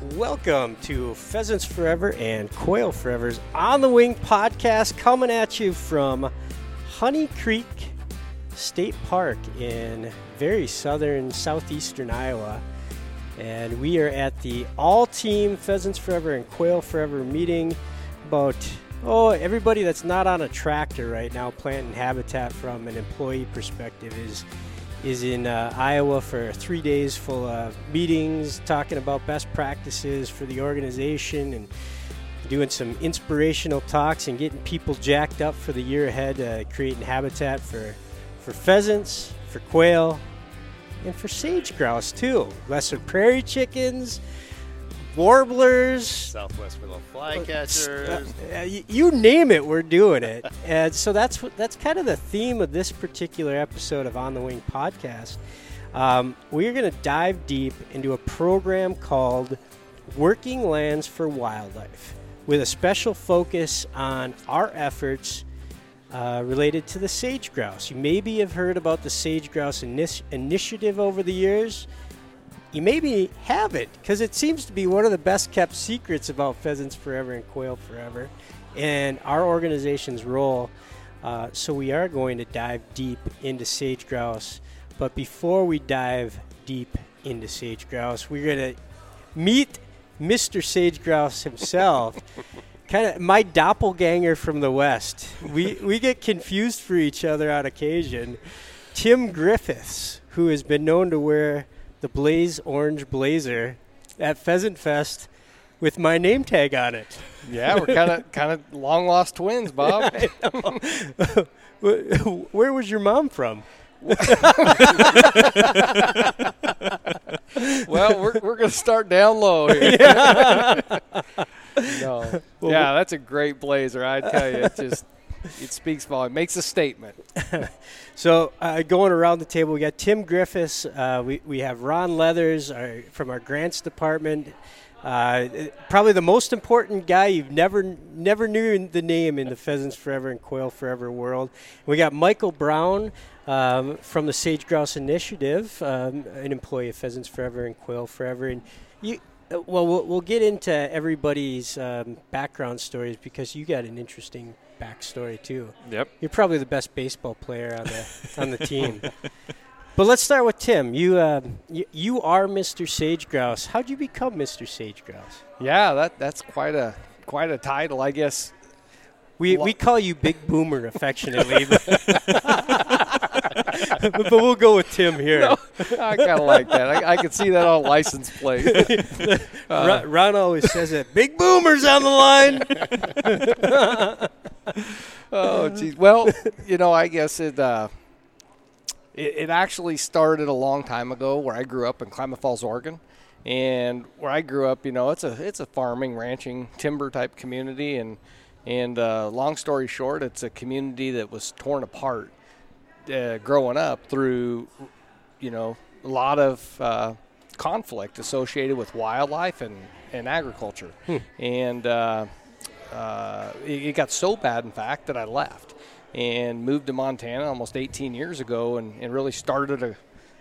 Welcome to Pheasants Forever and Quail Forever's On the Wing podcast coming at you from Honey Creek State Park in very southern southeastern Iowa. And we are at the all team Pheasants Forever and Quail Forever meeting. About, oh, everybody that's not on a tractor right now planting habitat from an employee perspective is is in uh, Iowa for three days full of meetings, talking about best practices for the organization and doing some inspirational talks and getting people jacked up for the year ahead, uh, creating habitat for, for pheasants, for quail, and for sage grouse too. Lesser prairie chickens, warblers, Southwest willow flycatchers. uh, you, you name it, we're doing it. and so that's that's kind of the theme of this particular episode of On the Wing podcast. Um, we're going to dive deep into a program called Working Lands for Wildlife, with a special focus on our efforts uh, related to the sage grouse. You maybe have heard about the sage grouse Ini- initiative over the years you maybe haven't because it seems to be one of the best kept secrets about pheasants forever and quail forever and our organization's role. Uh, so we are going to dive deep into sage grouse. But before we dive deep into sage grouse we're going to meet mr sage grouse himself. Kind of my doppelganger from the west. We, we get confused for each other on occasion. Tim griffiths who has been known to wear the Blaze Orange Blazer at Pheasant Fest with my name tag on it. Yeah, we're kind of kind of long lost twins, Bob. Where was your mom from? well, we're we're gonna start down low here. no, Well, yeah, that's a great blazer. I tell you, it just it speaks volume, makes a statement. So uh, going around the table, we got Tim Griffiths. Uh, we we have Ron Leathers our, from our grants department. Uh, probably the most important guy you've never never knew the name in the Pheasants Forever and Quail Forever world. We got Michael Brown um, from the Sage Grouse Initiative, um, an employee of Pheasants Forever and Quail Forever, and you. uh, Well, we'll, we'll get into everybody's um, background stories because you got an interesting backstory too. Yep. You're probably the best baseball player on the on the team. But let's start with Tim. You, uh, you you are Mr. Sage Grouse. How'd you become Mr. Sage Grouse? Yeah, that that's quite a quite a title, I guess. We Wha- we call you Big Boomer affectionately, but, but we'll go with Tim here. No, I kind of like that. I, I can see that on license plate. Ron, Ron always says it. Big Boomer's on the line. oh, geez. Well, you know, I guess it, uh, it it actually started a long time ago where I grew up in Klamath Falls, Oregon, and where I grew up, you know, it's a it's a farming, ranching, timber type community, and and uh, long story short, it's a community that was torn apart uh, growing up through, you know, a lot of uh, conflict associated with wildlife and and agriculture, and. Uh, it, it got so bad, in fact, that I left and moved to Montana almost 18 years ago, and, and really started a,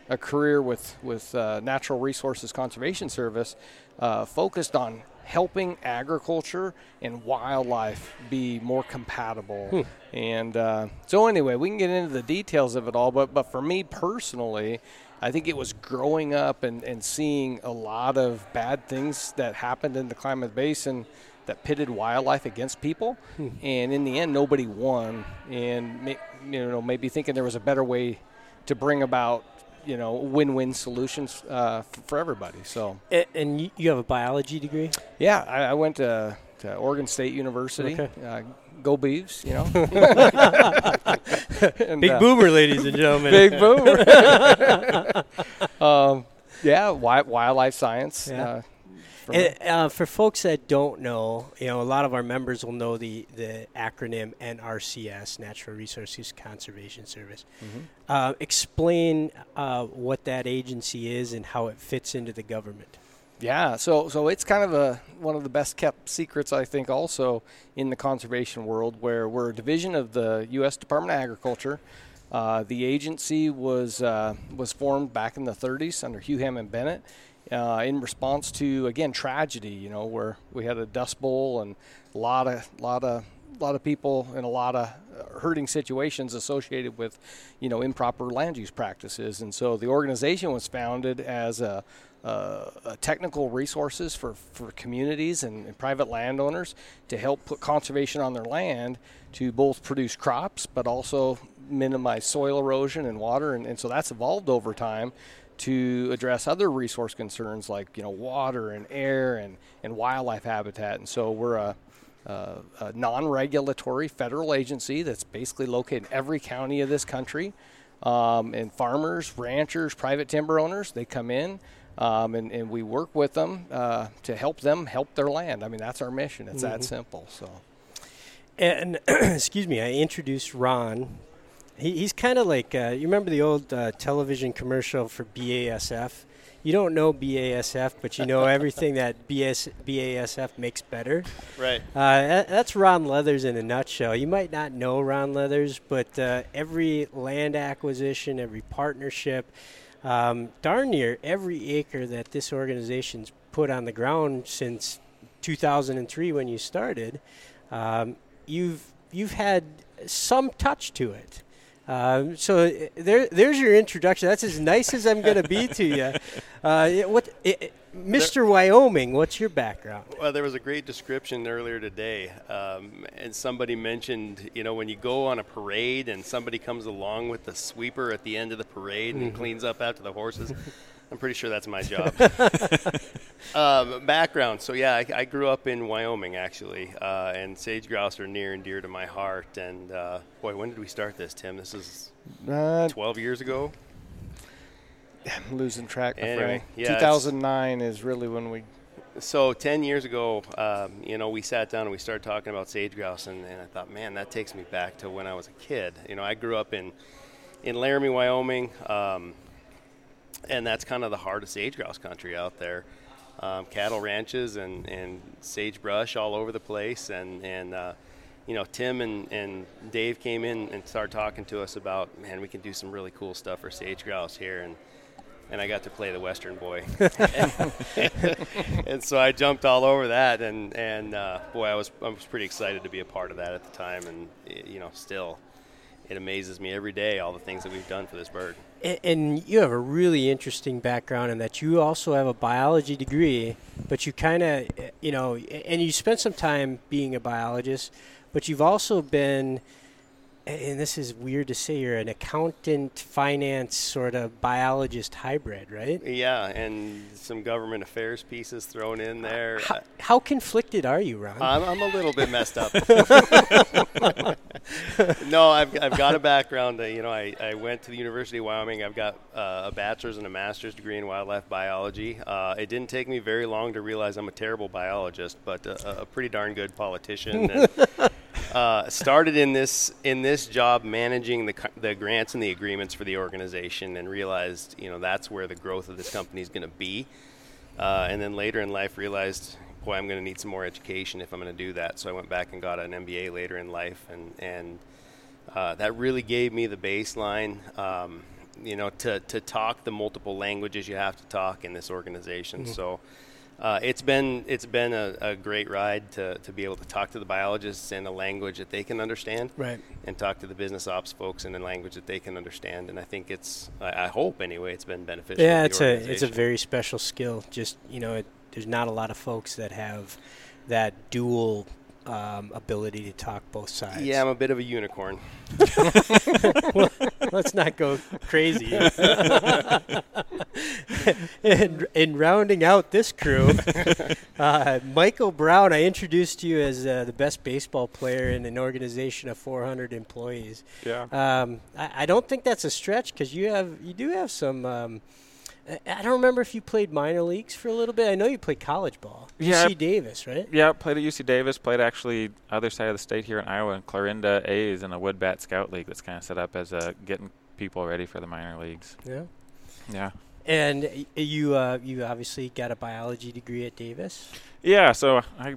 a career with with uh, Natural Resources Conservation Service, uh, focused on helping agriculture and wildlife be more compatible. And uh, so, anyway, we can get into the details of it all, but but for me personally. I think it was growing up and, and seeing a lot of bad things that happened in the Klamath Basin that pitted wildlife against people, and in the end, nobody won. And you know, maybe thinking there was a better way to bring about you know win-win solutions uh, for everybody. So and you, you have a biology degree. yeah, I, I went to, to Oregon State University. Okay. Uh, go Beavs, you know. And, Big uh, Boomer, ladies and gentlemen. Big boomer. um, yeah, wildlife science. Yeah. Uh, for. And, uh, for folks that don't know, you know, a lot of our members will know the, the acronym NRCS, Natural Resources Conservation Service. Uh, explain uh, what that agency is and how it fits into the government. Yeah, so so it's kind of a one of the best kept secrets I think also in the conservation world where we're a division of the US Department of Agriculture. Uh, the agency was uh, was formed back in the 30s under Hugh Hammond Bennett uh, in response to again tragedy. You know, where we had a dust bowl and a lot of lot of lot of people in a lot of hurting situations associated with, you know, improper land use practices. And so the organization was founded as a, a technical resources for, for communities and, and, private landowners to help put conservation on their land to both produce crops but also minimize soil erosion and water. And, and so that's evolved over time to address other resource concerns like you know water and air and, and wildlife habitat. And so we're a uh, a non-regulatory federal agency that's basically located in every county of this country. Um, and farmers, ranchers, private timber owners, they come in um, and, and, we work with them uh, to help them help their land. I mean, that's our mission. It's mm-hmm. that simple. So. And excuse me, I introduced Ron. He, he's kind of like uh, you remember the old uh, television commercial for BASF you don't know BASF, but you know everything that BS, BASF makes better. Right. Uh, that's Ron Leathers in a nutshell. You might not know Ron Leathers, but uh, every land acquisition, every partnership, um, darn near every acre that this organization's put on the ground since 2003 when you started, um, you've you've had some touch to it. Um, so uh, there, there's your introduction. That's as nice as I'm going to be to you. Uh, what, it, Mr. There, Wyoming, what's your background? Well, there was a great description earlier today, um, and somebody mentioned, you know, when you go on a parade and somebody comes along with the sweeper at the end of the parade mm-hmm. and cleans up after the horses. I'm pretty sure that's my job. um, background. So yeah, I, I, grew up in Wyoming actually, uh, and sage grouse are near and dear to my heart. And uh, boy, when did we start this, Tim? This is uh, 12 years ago. I'm losing track. Anyway, yeah, 2009 is really when we. So 10 years ago, um, you know, we sat down and we started talking about sage grouse, and, and I thought, man, that takes me back to when I was a kid. You know, I grew up in in Laramie, Wyoming. Um, and that's kind of the heart of sage grouse country out there. Um, cattle ranches and, and sagebrush all over the place, and and uh, you know Tim and, and Dave came in and started talking to us about man we can do some really cool stuff for sage grouse here, and and I got to play the Western boy, and, so I jumped all over that, and and uh, boy I was I was pretty excited to be a part of that at the time, and you know still it amazes me every day all the things that we've done for this bird. And, you have a really interesting background in that you also have a biology degree, but you kind of, you know, and you spent some time being a biologist, but you've also been and this is weird to say, you're an accountant, finance sort of biologist hybrid, right? Yeah, and some government affairs pieces thrown in there. How, how conflicted are you, Ron? I'm, I'm a little bit messed up. no, I've, I've got a background. Uh, you know, I, I went to the University of Wyoming. I've got uh, a bachelor's and a master's degree in wildlife biology. Uh, it didn't take me very long to realize I'm a terrible biologist, but a, a pretty darn good politician. And, uh, started in this in this job managing the the grants and the agreements for the organization, and realized you know that's where the growth of this company is going to be. Uh, and then later in life, realized boy, I'm going to need some more education if I'm going to do that. So I went back and got an MBA later in life, and and uh, that really gave me the baseline. Um, you know, to, to talk the multiple languages you have to talk in this organization. Mm-hmm. So, uh, it's been it's been a, a, great ride to, to be able to talk to the biologists in a language that they can understand, right? And talk to the business ops folks in a language that they can understand. And I think it's I, I hope anyway it's been beneficial. Yeah, it's a it's a very special skill. Just you know, it, there's not a lot of folks that have that dual um, ability to talk both sides. Yeah, I'm a bit of a unicorn. well, let's not go crazy. and in rounding out this crew, uh, Michael Brown, I introduced you as uh, the best baseball player in an organization of 400 employees. Yeah. Um, I, I, don't think that's a stretch because you have you do have some. Um, I don't remember if you played minor leagues for a little bit. I know you played college ball. Yeah, UC Davis, right? Yeah, played at UC Davis. Played actually other side of the state here in Iowa in Clarinda A's in a wood bat scout league that's kind of set up as a getting people ready for the minor leagues. Yeah. Yeah. And you uh, you obviously got a biology degree at Davis. Yeah, so I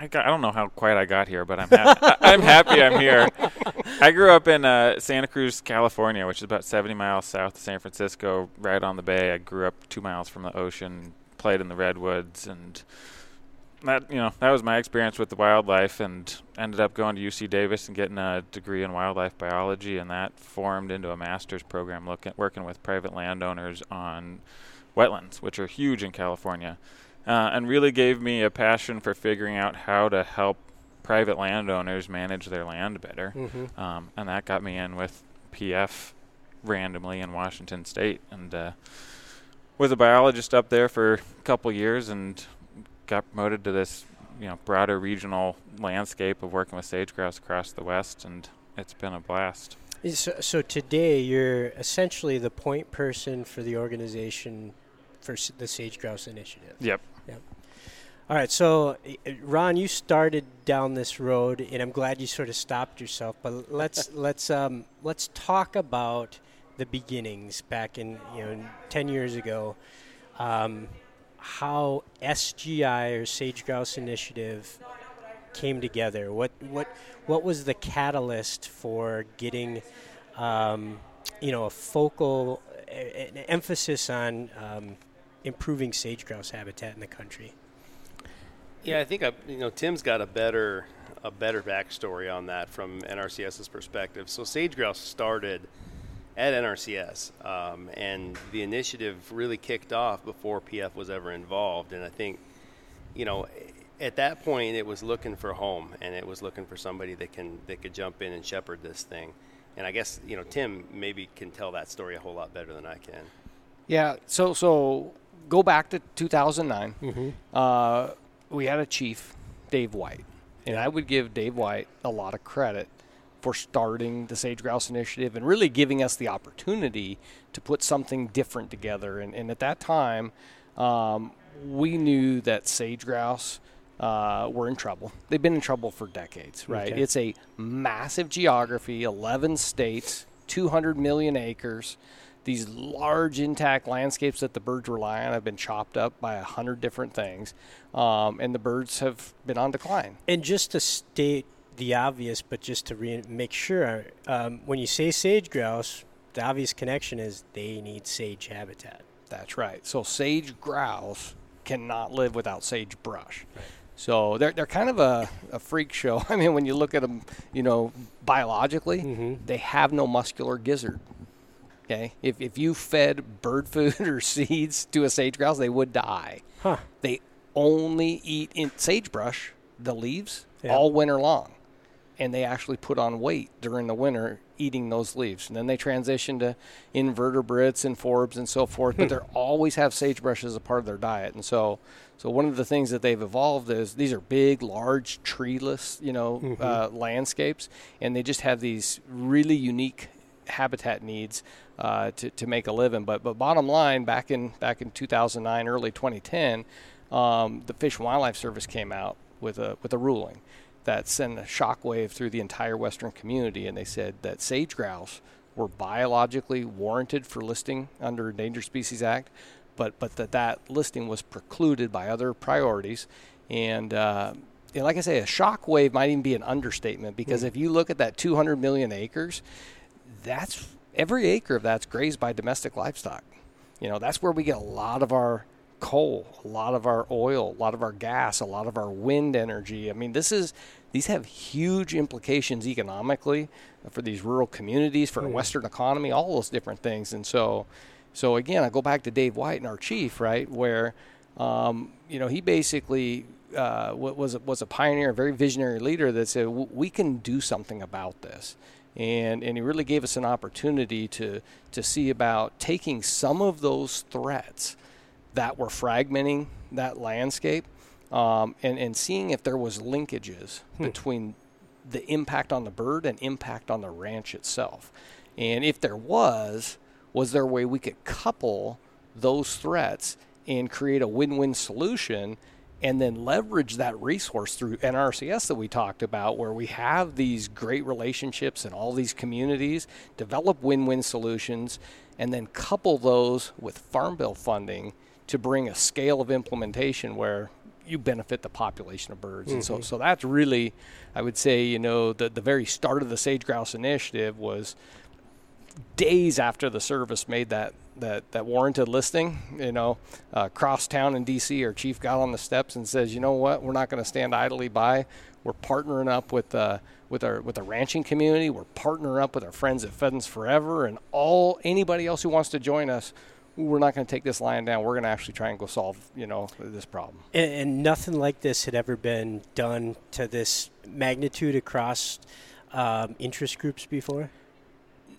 I, got, I don't know how quite I got here, but I'm ha- I'm happy I'm here. I grew up in uh, Santa Cruz, California, which is about 70 miles south of San Francisco, right on the bay. I grew up two miles from the ocean, played in the redwoods, and that you know that was my experience with the wildlife, and ended up going to UC Davis and getting a degree in wildlife biology, and that formed into a master's program looking working with private landowners on wetlands, which are huge in California uh, and really gave me a passion for figuring out how to help private landowners manage their land better. Mm-hmm. Um, and that got me in with PF randomly in Washington State, and uh, was a biologist up there for a couple years, and got promoted to this you know broader regional landscape of working with sage grouse across the West, and it's been a blast. So, so today you're essentially the point person for the organization for the Sage Grouse Initiative. Yep. All right, so uh, Ron, you started down this road, and I'm glad you sort of stopped yourself. But let's let's um, let's talk about the beginnings back in you know ten years ago. Um, how SGI or Sage Grouse Initiative came together. What what what was the catalyst for getting um, you know a focal an emphasis on um, improving sage grouse habitat in the country? Yeah, I think I, you know Tim's got a better a better backstory on that from NRCS's perspective. So sage grouse started at NRCS, um, and the initiative really kicked off before PF was ever involved. And I think, you know, at that point it was looking for home, and it was looking for somebody that can that could jump in and shepherd this thing. And I guess you know Tim maybe can tell that story a whole lot better than I can. Yeah. So so go back to 2009. Mm-hmm. Uh, we had a chief, Dave White, and I would give Dave White a lot of credit for starting the Sage Grouse Initiative and really giving us the opportunity to put something different together. And, and at that time, um, we knew that sage grouse uh, were in trouble. They've been in trouble for decades, right? Okay. It's a massive geography, 11 states, 200 million acres. These large intact landscapes that the birds rely on have been chopped up by a hundred different things, um, and the birds have been on decline. And just to state the obvious, but just to re- make sure, um, when you say sage grouse, the obvious connection is they need sage habitat. That's right. So sage grouse cannot live without sagebrush. So they're they're kind of a, a freak show. I mean, when you look at them, you know, biologically, Mhm. they have no muscular gizzard. Okay, if if you fed bird food or seeds to a sage grouse, they would die. Huh. They only eat in sagebrush, the leaves, Yeah. all winter long, and they actually put on weight during the winter eating those leaves. And then they transition to invertebrates and forbs and so forth, but they always have sagebrush as a part of their diet. And so, so one of the things that they've evolved is these are big, large, treeless, you know, uh, landscapes, and they just have these really unique habitat needs uh, to, to make a living. But but bottom line, back in back in 2009, early 2010, um, the Fish and Wildlife Service came out with a with a ruling that sent a shockwave through the entire Western community, and they said that sage grouse were biologically warranted for listing under Endangered Species Act, but but that that listing was precluded by other priorities, and. Uh, and like I say, a shockwave might even be an understatement because if you look at that 200 million acres, that's every acre of that's grazed by domestic livestock. You know, that's where we get a lot of our coal, a lot of our oil, a lot of our gas, a lot of our wind energy. I mean, this is these have huge implications economically for these rural communities, for our Western economy, all those different things. And so, so again, I go back to Dave White and our chief, right, where um, you know he basically uh, was a- was a pioneer, a very visionary leader that said "W- we can do something about this and and he really gave us an opportunity to to see about taking some of those threats that were fragmenting that landscape um, and and seeing if there was linkages between the impact on the bird and impact on the ranch itself. And if there was was there a way we could couple those threats and create a win-win solution and then leverage that resource through NRCS that we talked about, where we have these great relationships in all these communities, develop win win solutions, and then couple those with Farm Bill funding to bring a scale of implementation where you benefit the population of birds. Mm-hmm. And so, so that's really, I would say, you know, the, the very start of the sage grouse initiative was days after the service made that that, that warranted listing, you know, uh, town in D.C., our chief got on the steps and says, you know what, we're not going to stand idly by. We're partnering up with uh, with our with the ranching community. We're partnering up with our friends at Pheasants Forever and all anybody else who wants to join us we're not going to take this line down. We're going to actually try and go solve, you know, this problem. And, and, nothing like this had ever been done to this magnitude across um, interest groups before.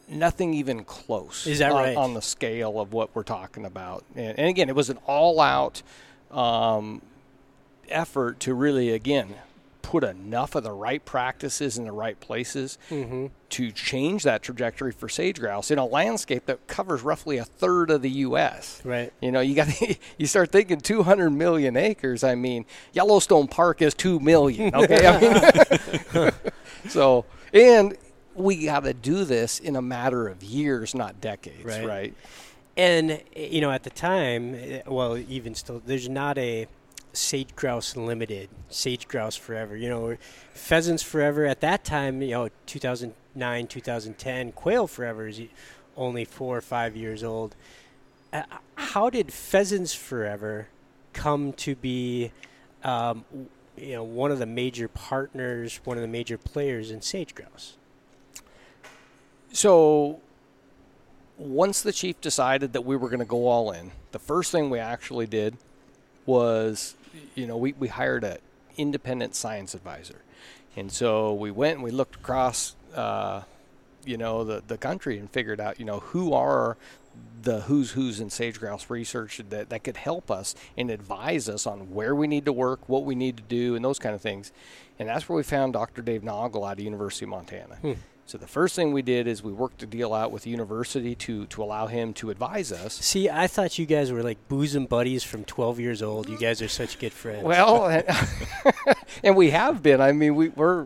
Nothing even close. Is that on, right? On the scale of what we're talking about, and, and again, it was an all-out um, effort to really, again, put enough of the right practices in the right places mm-hmm. to change that trajectory for sage grouse in a landscape that covers roughly a third of the U.S. Right. You know, you got you start thinking 200 million acres. I mean, Yellowstone Park is two million. Okay. I mean, so and we got to do this in a matter of years, not decades. Right. right? And you know, at the time, eh, well, even still, there's not a sage grouse limited, sage grouse forever. You know, pheasants forever at that time. You know, 2009, 2010, quail forever is only four or five years old. Uh, how did pheasants forever come to be? Um, you know, one of the major partners, one of the major players in sage grouse. So once the chief decided that we were going to go all in, the first thing we actually did was you know, we, we hired an independent science advisor. And so we went and we looked across, uh, you know, the, the country and figured out, you know, who are the who's who's in sage grouse research that, that could help us and advise us on where we need to work, what we need to do, and those kind of things. And that's where we found Dr. Dave Naugle out of the University of Montana. Hmm. So the first thing we did is we worked a deal out with the university to to allow him to advise us. See, I thought you guys were like bosom buddies from 12 years old. You guys are such good friends. Well, and we have been. I mean, we, we're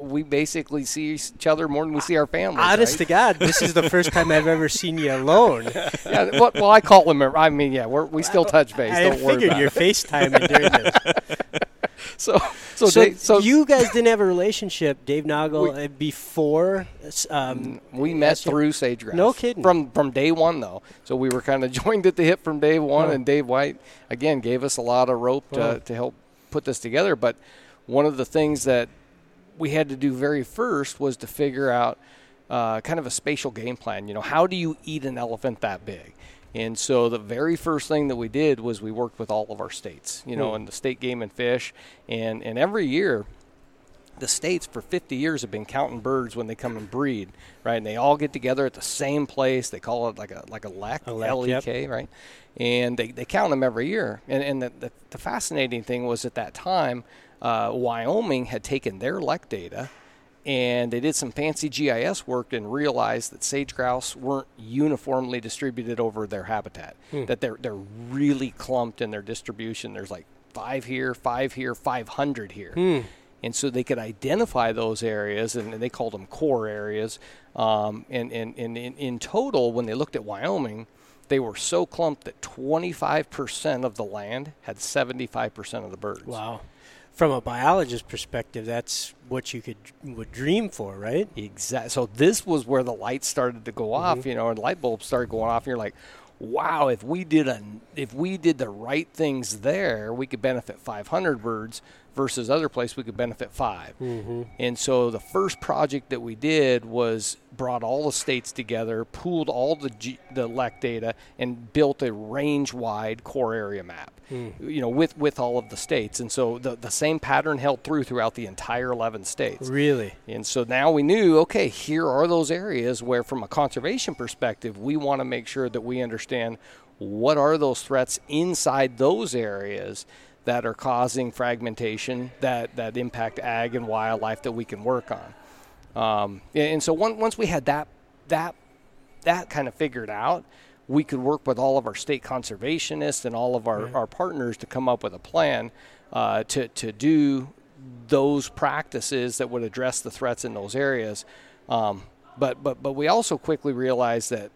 we basically see each other more than we see our families. Honest right? to God, this is the first time I've ever seen you alone. yeah, well, well, I call him. I mean, yeah, we we still touch base. I, Don't figured you're FaceTiming during this. so, so, so, Dave, so, you guys didn't have a relationship, Dave Naugle, we, uh, before. Um, we met through Sage Grouse. No kidding. From from day one, though. So we were kind of joined at the hip from day one, oh. and Dave White again gave us a lot of rope to, oh. to help put this together. But one of the things that we had to do very first was to figure out uh, kind of a spatial game plan. You know, how do you eat an elephant that big? And so the very first thing that we did was we worked with all of our states, you know, mm. and the state game and fish. And, and every year, the states for 50 years have been counting birds when they come and breed, right? And they all get together at the same place. They call it like a like a lek, L-E-K, yep. right? And they, they count them every year. And, and the, the, the fascinating thing was at that time, uh, Wyoming had taken their lek data – and they did some fancy GIS work and realized that sage grouse weren't uniformly distributed over their habitat. Hmm. That they're they're really clumped in their distribution. There's like five here, five here, five hundred here. Hmm. And so they could identify those areas, and they called them core areas. Um, and, and, and in, in total, when they looked at Wyoming, they were so clumped that 25% of the land had 75% of the birds. Wow from a biologist perspective, that's what you could would dream for, right? Exactly. So this was where the lights started to go mm-hmm. off, you know, and light bulbs started going off, and you're like, "Wow! If we did a if we did the right things there, we could benefit 500 birds versus other place we could benefit 5 mm-hmm. And so the first project that we did was brought all the states together, pooled all the G, the lek data, and built a range-wide core area map. Mm. You know, with with all of the states, and so the the same pattern held through throughout the entire 11 states. Really. And so now we knew, okay, here are those areas where, from a conservation perspective, we want to make sure that we understand what are those threats inside those areas that are causing fragmentation that, that impact ag and wildlife that we can work on. Um, and so one, once we had that, that, that kind of figured out, we could work with all of our state conservationists and all of our, right. our partners to come up with a plan uh, to, to do those practices that would address the threats in those areas. Um, but, but, but we also quickly realized that,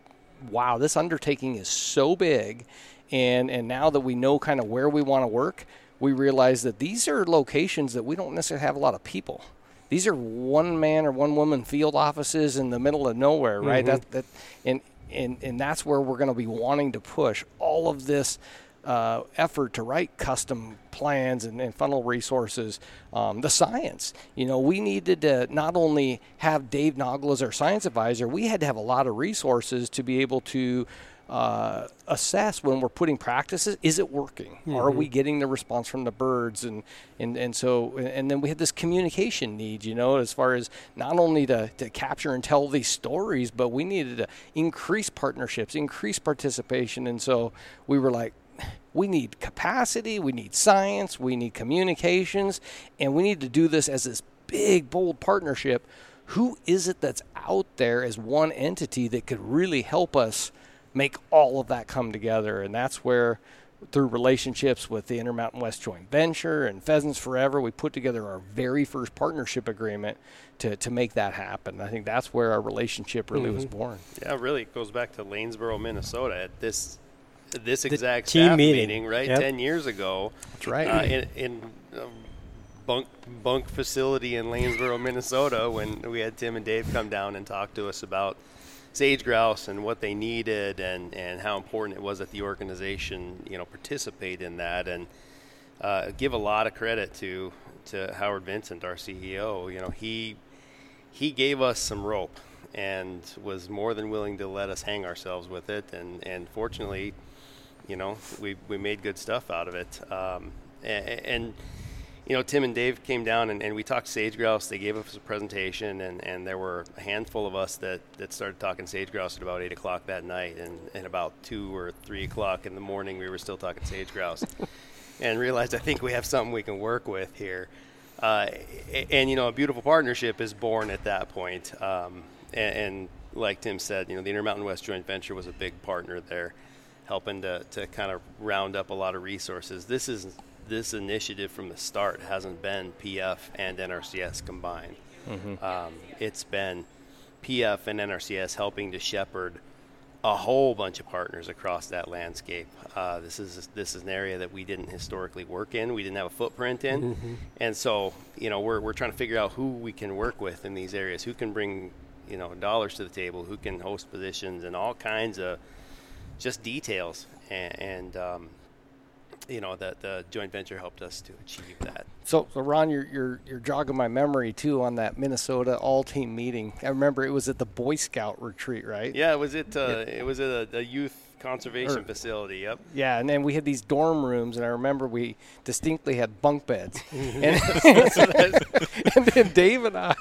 wow, this undertaking is so big. And, and now that we know kind of where we want to work, we realize that these are locations that we don't necessarily have a lot of people. These are one man or one woman field offices in the middle of nowhere, right? Mm-hmm. That, that, and, and, and that's where we're going to be wanting to push all of this uh, effort to write custom plans and, and funnel resources, um, the science. You know, we needed to not only have Dave Naugle as our science advisor, we had to have a lot of resources to be able to uh, assess when we're putting practices is it working? Are we getting the response from the birds? And and, and so and then we had this communication need you know as far as not only to, to capture and tell these stories but we needed to increase partnerships increase participation. And so we were like we need capacity, we need science, we need communications, and we need to do this as this big, bold partnership. Who is it that's out there as one entity that could really help us make all of that come together? And that's where, through relationships with the Intermountain West Joint Venture and Pheasants Forever, we put together our very first partnership agreement to, to make that happen. I think that's where our relationship really was born. Yeah, really, it goes back to Lanesboro, Minnesota. At this this The exact team staff meeting. right? Yep. Ten years ago, That's right. uh, in, in a bunk bunk facility in Lanesboro, Minnesota, when we had Tim and Dave come down and talk to us about sage grouse and what they needed and, and how important it was that the organization you know participate in that and uh, give a lot of credit to to Howard Vincent, our CEO. You know he he gave us some rope and was more than willing to let us hang ourselves with it and and fortunately you know, we, we made good stuff out of it. Um, and, and, you know, Tim and Dave came down and, and we talked sage grouse. They gave us a presentation, and, and there were a handful of us that, that started talking sage grouse at about 8 o'clock that night. And, and about 2 or 3 o'clock in the morning, we were still talking sage grouse and realized I think we have something we can work with here. Uh, and, and, you know, a beautiful partnership is born at that point. Um, and, and like Tim said, you know, the Intermountain West joint venture was a big partner there helping to, to kind of round up a lot of resources. This is this initiative from the start hasn't been PF and NRCS combined. Um, it's been PF and NRCS helping to shepherd a whole bunch of partners across that landscape. Uh, this is this is an area that we didn't historically work in. We didn't have a footprint in, and so you know we're we're trying to figure out who we can work with in these areas. Who can bring you know dollars to the table? Who can host positions and all kinds of just details, and, and um, you know that the joint venture helped us to achieve that. So, so Ron, you're, you're you're jogging my memory too on that Minnesota all-team meeting. I remember it was at the Boy Scout retreat, right? Yeah, it was it. Uh, It was at a, a youth conservation Or- facility. Yep. Yeah, and then we had these dorm rooms, and I remember we distinctly had bunk beds. and, and then Dave and I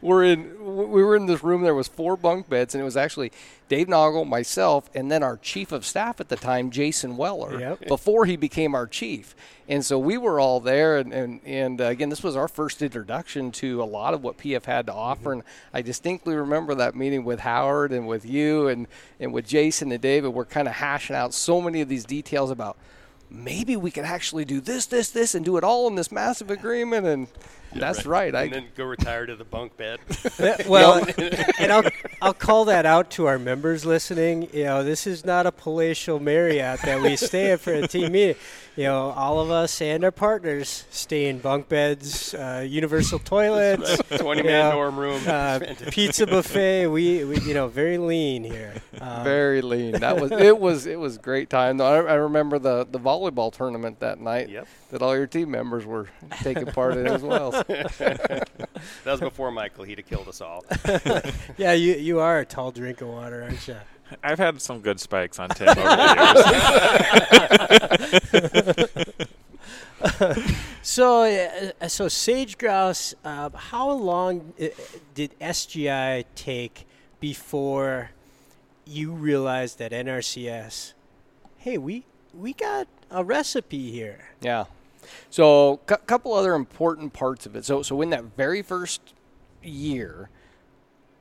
were in we were in this room. There was four bunk beds, and it was actually Dave Naugle, myself, and then our chief of staff at the time, Jason Weller, Yep. before he became our chief. And so we were all there, and and, and uh, again, this was our first introduction to a lot of what PF had to offer. And I distinctly remember that meeting with Howard and with you and and with Jason and David. We're kind of hashing out so many of these details about maybe we could actually do this, this, this, and do it all in this massive agreement. And that's right. I and then go retire to the bunk bed. well, and I'll I'll call that out to our members listening. You know, this is not a palatial Marriott that we stay at for a team meeting. You know, all of us and our partners stay in bunk beds, uh, universal toilets, Twenty Yeah. man dorm room. uh, pizza buffet. We, we you know very lean here. Um, very lean. That was it. Was it was great time. Though I, I remember the the volleyball tournament that night. Yep. That all your team members were taking part in as well. That was before Michael. He'd have killed us all. yeah, you you are a tall drink of water, aren't you? I've had some good spikes on Tim over the years. So, uh, so sage grouse. Uh, how long uh, did SGI take before you realized that NRCS? Hey, we we got a recipe here. Yeah. So, a couple other important parts of it. So, so in that very first year,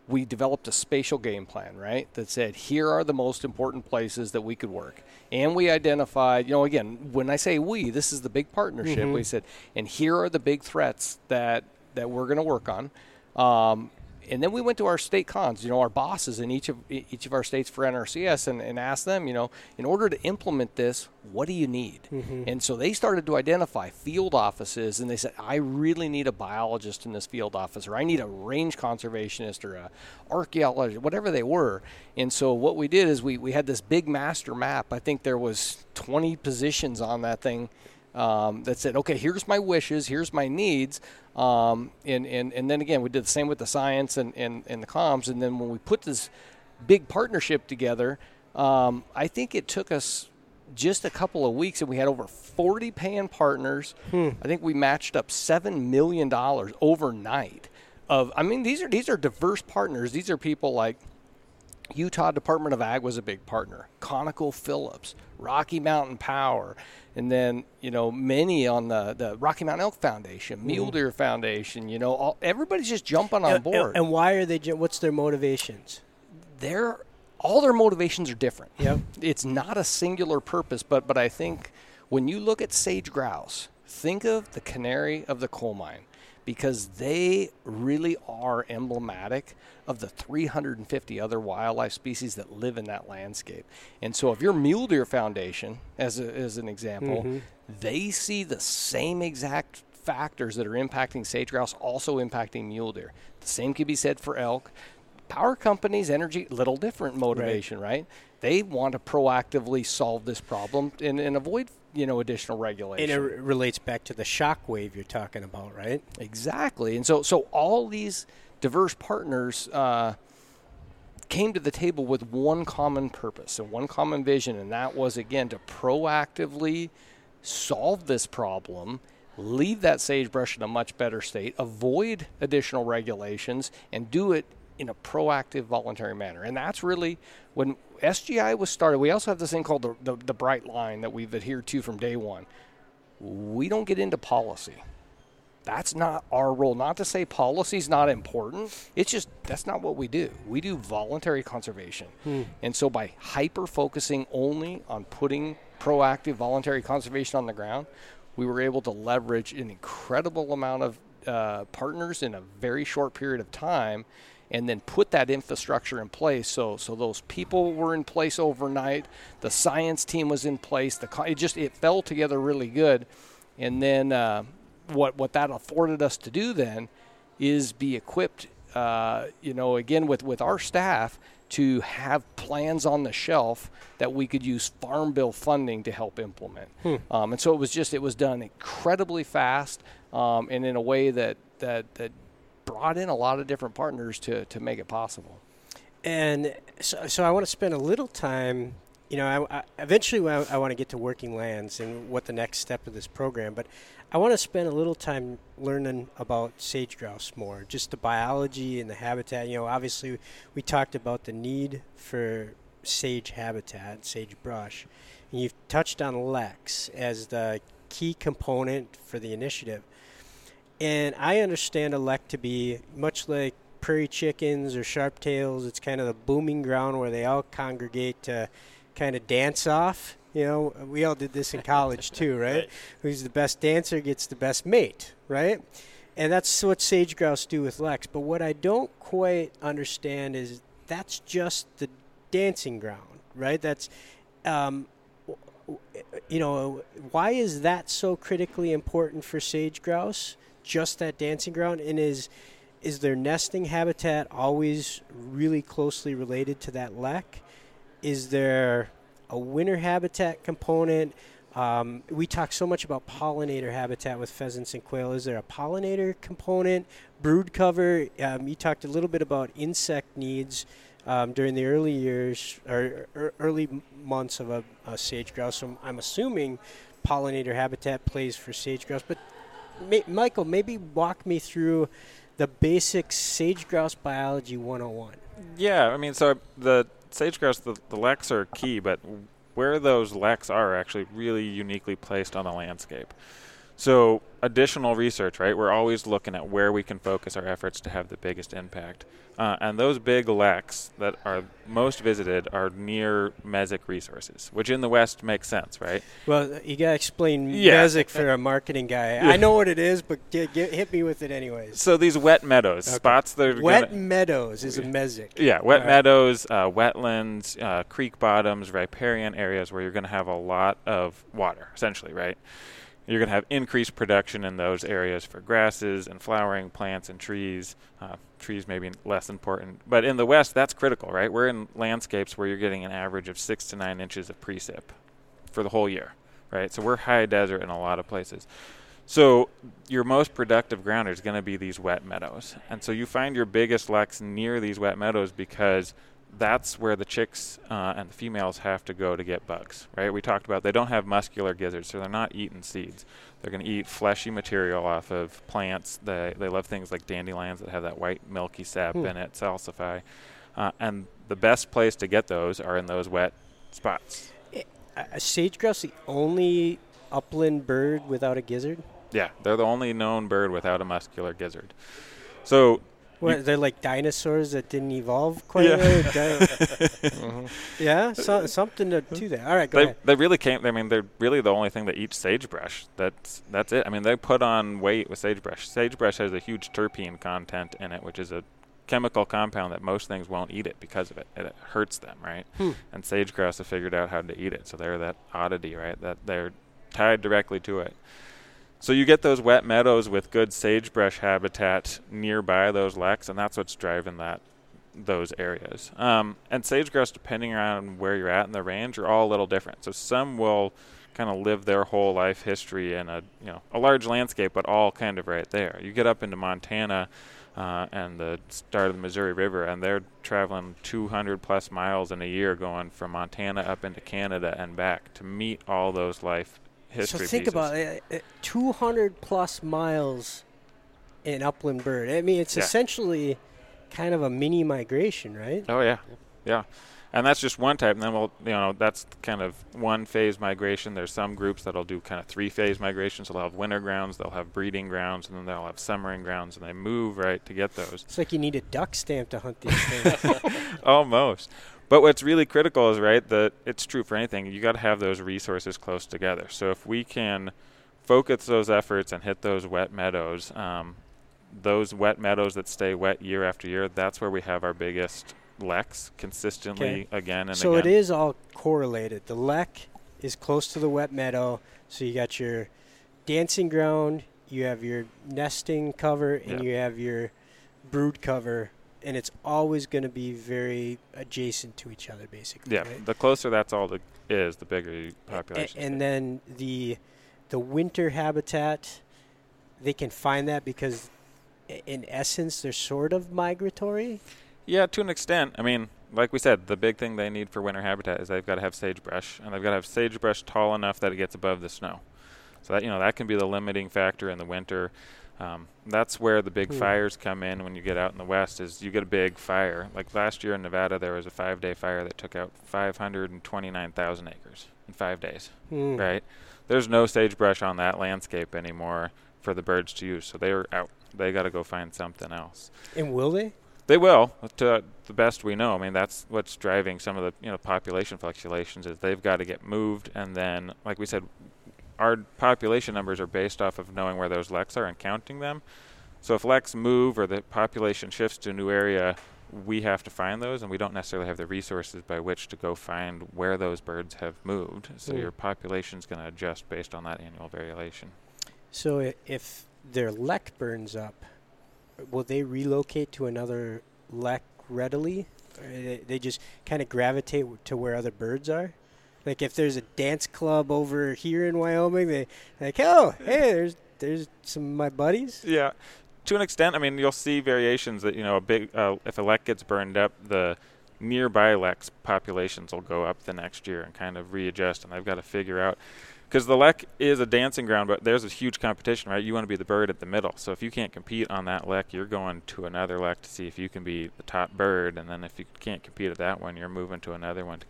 we developed a spatial game plan, right? That said, here are the most important places that we could work. And we identified, you know, again, when I say we, this is the big partnership. We said, and here are the big threats that that we're going to work on. Um, and then we went to our state cons, you know, our bosses in each of each of our states for NRCS, and, and asked them, you know, in order to implement this, what do you need? Mm-hmm. And so they started to identify field offices, and they said, I really need a biologist in this field office, or I need a range conservationist, or a archaeologist, whatever they were. And so what we did is we we had this big master map. I think there was 20 positions on that thing um, that said, okay, here's my wishes, here's my needs. Um, and, and, and then again, we did the same with the science and, and, and the comms. And then when we put this big partnership together, um, I think it took us just a couple of weeks and we had over 40 paying partners. Hmm. I think we matched up $7 million overnight. Of, I mean, these are these are diverse partners. These are people like Utah Department of Ag was a big partner. ConocoPhillips, Rocky Mountain Power, and then you know many on the, the Rocky Mountain Elk Foundation, Mule mm-hmm. Deer Foundation. You know, all, everybody's just jumping on and, board. And why are they? What's their motivations? They're all their motivations are different. Yep. It's not a singular purpose, but but I think when you look at sage grouse, think of the canary of the coal mine because they really are emblematic of the 350 other wildlife species that live in that landscape. And so, if your Mule Deer Foundation, as, a, as an example, mm-hmm. they see the same exact factors that are impacting sage grouse also impacting mule deer. The same can be said for elk. Power companies, energy, little different motivation, right? right? They want to proactively solve this problem and, and avoid you know additional regulation. And it r- relates back to the shock wave you're talking about, right? Exactly. And so so all these diverse partners uh, came to the table with one common purpose and one common vision, and that was again to proactively solve this problem. Leave that sagebrush in a much better state, avoid additional regulations, and do it in a proactive, voluntary manner. And that's really when SGI was started. We also have this thing called the, the, the bright line that we've adhered to from day one. We don't get into policy. That's not our role. Not to say policy is not important. It's just that's not what we do. We do voluntary conservation. Hmm. And so by hyper focusing only on putting proactive voluntary conservation on the ground, we were able to leverage an incredible amount of uh, partners in a very short period of time and then put that infrastructure in place. So, so those people were in place overnight. The science team was in place. The it just it fell together really good. And then uh, what what that afforded us to do then is be equipped, uh, you know, again with with our staff to have plans on the shelf that we could use farm bill funding to help implement. Hmm. Um, and so it was just it was done incredibly fast um, and in a way that that that brought in a lot of different partners to, to make it possible. And so, so I want to spend a little time. You know, I, I eventually I, I want to get to working lands and what the next step of this program. But I want to spend a little time learning about sage grouse more, just the biology and the habitat. You know, obviously we talked about the need for sage habitat, sagebrush, and you've touched on leks as the key component for the initiative. And I understand a lek to be much like prairie chickens or sharp tails. It's kind of the booming ground where they all congregate to kind of dance off. You know, we all did this in college too, right? right? Who's the best dancer gets the best mate, right? And that's what sage grouse do with leks. But what I don't quite understand is that's just the dancing ground, right? That's, um, you know, why is that so critically important for sage grouse? Just that dancing ground? And is is their nesting habitat always really closely related to that lek? Is there a winter habitat component? Um, we talk so much about pollinator habitat with pheasants and quail. Is there a pollinator component? Brood cover. Um, you talked a little bit about insect needs um, during the early years or, or early months of a, a sage grouse. So I'm assuming pollinator habitat plays for sage grouse. But Michael, maybe walk me through the basic sage grouse biology 101. Yeah, I mean, so the sage grouse, the, the leks are key, but where those leks are actually really uniquely placed on the landscape. So additional research, right? We're always looking at where we can focus our efforts to have the biggest impact. Uh, and those big leks that are most visited are near mesic resources, which in the West makes sense, right? Well, you gotta explain Yeah. mesic for a marketing guy. I know what it is, but get, get, hit me with it anyways. So these wet meadows, Okay. spots that are Wet meadows is a mesic. Yeah, wet Right. meadows, uh, wetlands, uh, creek bottoms, riparian areas where you're going to have a lot of water, essentially, right? You're going to have increased production in those areas for grasses and flowering plants and trees. Uh, trees maybe less important, but in the West, that's critical, right? We're in landscapes where you're getting an average of six to nine inches of precip for the whole year, right? So we're high desert in a lot of places. So your most productive ground is going to be these wet meadows, and so you find your biggest leks near these wet meadows because that's where the chicks uh, and the females have to go to get bugs, right? We talked about they don't have muscular gizzards, so they're not eating seeds. They're going to eat fleshy material off of plants. They they love things like dandelions that have that white milky sap Hmm. in it, salsify, uh, and the best place to get those are in those wet spots. A, a sage grouse, the only upland bird without a gizzard. Yeah, they're the only known bird without a muscular gizzard. So What, they're like dinosaurs that didn't evolve quite. Yeah. right? Di- yeah, so, something to, to that. All right, go they ahead. they really came. I mean, they're really the only thing that eats sagebrush. That's that's it. I mean, they put on weight with sagebrush. Sagebrush has a huge terpene content in it, which is a chemical compound that most things won't eat it because of it. It hurts them, right? Hmm. And sage grouse have figured out how to eat it, so they're that oddity, right? That they're tied directly to it. So you get those wet meadows with good sagebrush habitat nearby those leks, and that's what's driving that those areas. Um, and sage grouse, depending on where you're at in the range, are all a little different. So some will kind of live their whole life history in a you know a large landscape, but all kind of right there. You get up into Montana. Uh, and the start of the Missouri River, and they're traveling 200 plus miles in a year, going from Montana up into Canada and back to meet all those life history. So think pieces. about it. uh, 200 plus miles in upland bird. I mean, it's Yeah. essentially kind of a mini migration, right? Oh yeah, yeah, and that's just one type. And then we'll, you know, that's kind of one phase migration. There's some groups that'll do kind of three phase migrations. So they'll have winter grounds, they'll have breeding grounds, and then they'll have summering grounds, and they move right to get those. It's like you need a duck stamp to hunt these things. Almost. But what's really critical is right that it's true for anything. You got to have those resources close together. So if we can focus those efforts and hit those wet meadows, um, those wet meadows that stay wet year after year, that's where we have our biggest leks consistently Okay. again and so again. it is all correlated. The lek is close to the wet meadow, so you got your dancing ground, you have your nesting cover, and Yeah. you have your brood cover, and it's always going to be very adjacent to each other, basically. Yeah, right? the closer that's all the, is, the bigger the population. and then the the winter habitat, they can find that because, in essence, they're sort of migratory. yeah, to an extent. I mean, like we said, the big thing they need for winter habitat is they've got to have sagebrush, and they've got to have sagebrush tall enough that it gets above the snow. So that you know that can be the limiting factor in the winter. Um, that's where the big Hmm. fires come in when you get out in the west. Is you get a big fire. Like last year in Nevada, there was a five-day fire that took out 529,000 acres in five days. Hmm. right? There's no sagebrush on that landscape anymore for the birds to use, so they're out. They got to go find something else. And will they? They will, to the best we know. I mean, that's what's driving some of the you know population fluctuations. Is they've got to get moved, and then, like we said, our population numbers are based off of knowing where those leks are and counting them. So if leks move or the population shifts to a new area, we have to find those, and we don't necessarily have the resources by which to go find where those birds have moved. So Mm. your is going to adjust based on that annual variation. So i- if their lek burns up, will they relocate to another lek readily? They, they just kind of gravitate w- to where other birds are? Like if there's a dance club over here in Wyoming, they like, oh, hey, there's there's some of my buddies. Yeah, to an extent. I mean, you'll see variations that you know a big uh, if a lek gets burned up, the nearby leks populations will go up the next year and kind of readjust, and they've got to figure out because the lek is a dancing ground, but there's a huge competition, right? You want to be the bird at the middle, so if you can't compete on that lek, you're going to another lek to see if you can be the top bird, and then if you can't compete at that one, you're moving to another one to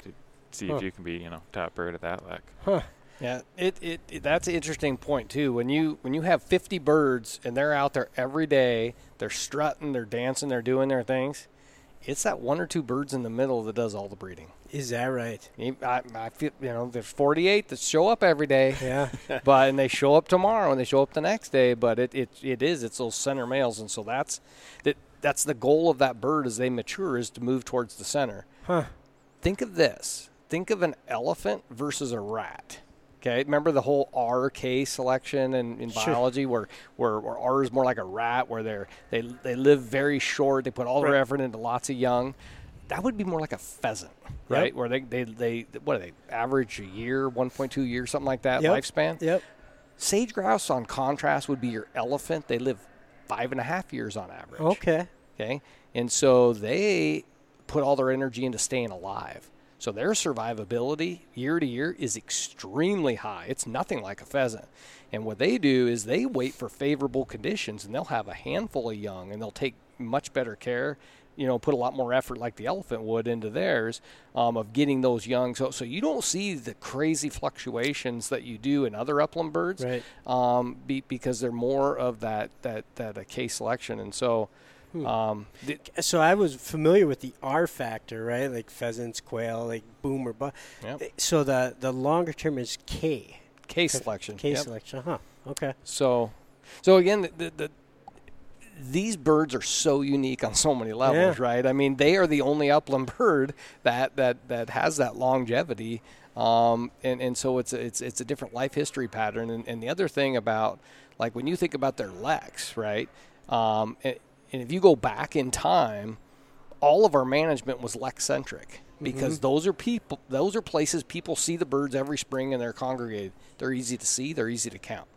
see Huh. if you can be you know top bird at that lek. Huh. Yeah, it, it, it that's an interesting point too. When you when you have 50 birds and they're out there every day, they're strutting, they're dancing, they're doing their things. It's that one or two birds in the middle that does all the breeding. Is that right? I, I feel you know there's 48 that show up every day, Yeah. but and they show up tomorrow and they show up the next day. But it, it, it is it's those center males, and so that's that that's the goal of that bird as they mature is to move towards the center. Huh. Think of this. Think of an elephant versus a rat. Okay, remember the whole RK selection in, in Sure. biology, where, where where R is more like a rat, where they're they they live very short, they put all their effort into lots of young. That would be more like a pheasant, right? Where they, they they what are they average a year, one point two years, something like that Yep. lifespan. Yep. Sage grouse, on contrast, would be your elephant. They live five and a half years on average. Okay. Okay. And so they put all their energy into staying alive. So their survivability year to year is extremely high. It's nothing like a pheasant. And what they do is they wait for favorable conditions and they'll have a handful of young and they'll take much better care, you know, put a lot more effort like the elephant would into theirs um, of getting those young. So, so you don't see the crazy fluctuations that you do in other upland birds Right. um, be, because they're more of that, that, that uh, K selection. And so, um, the, So I was familiar with the R factor, right? Like pheasants, quail, like boomer, but Yep. so the the longer term is K. K selection. K Yep. selection. Huh. Okay. So, so again, the, the, the these birds are so unique on so many levels, Yeah. right? I mean, they are the only upland bird that that that has that longevity, um, and and so it's a, it's it's a different life history pattern. And, and the other thing about like when you think about their leks, right? Um, and, and if you go back in time, all of our management was lek centric because mm-hmm. those are people those are places people see the birds every spring and they're congregated. They're easy to see they're easy to count.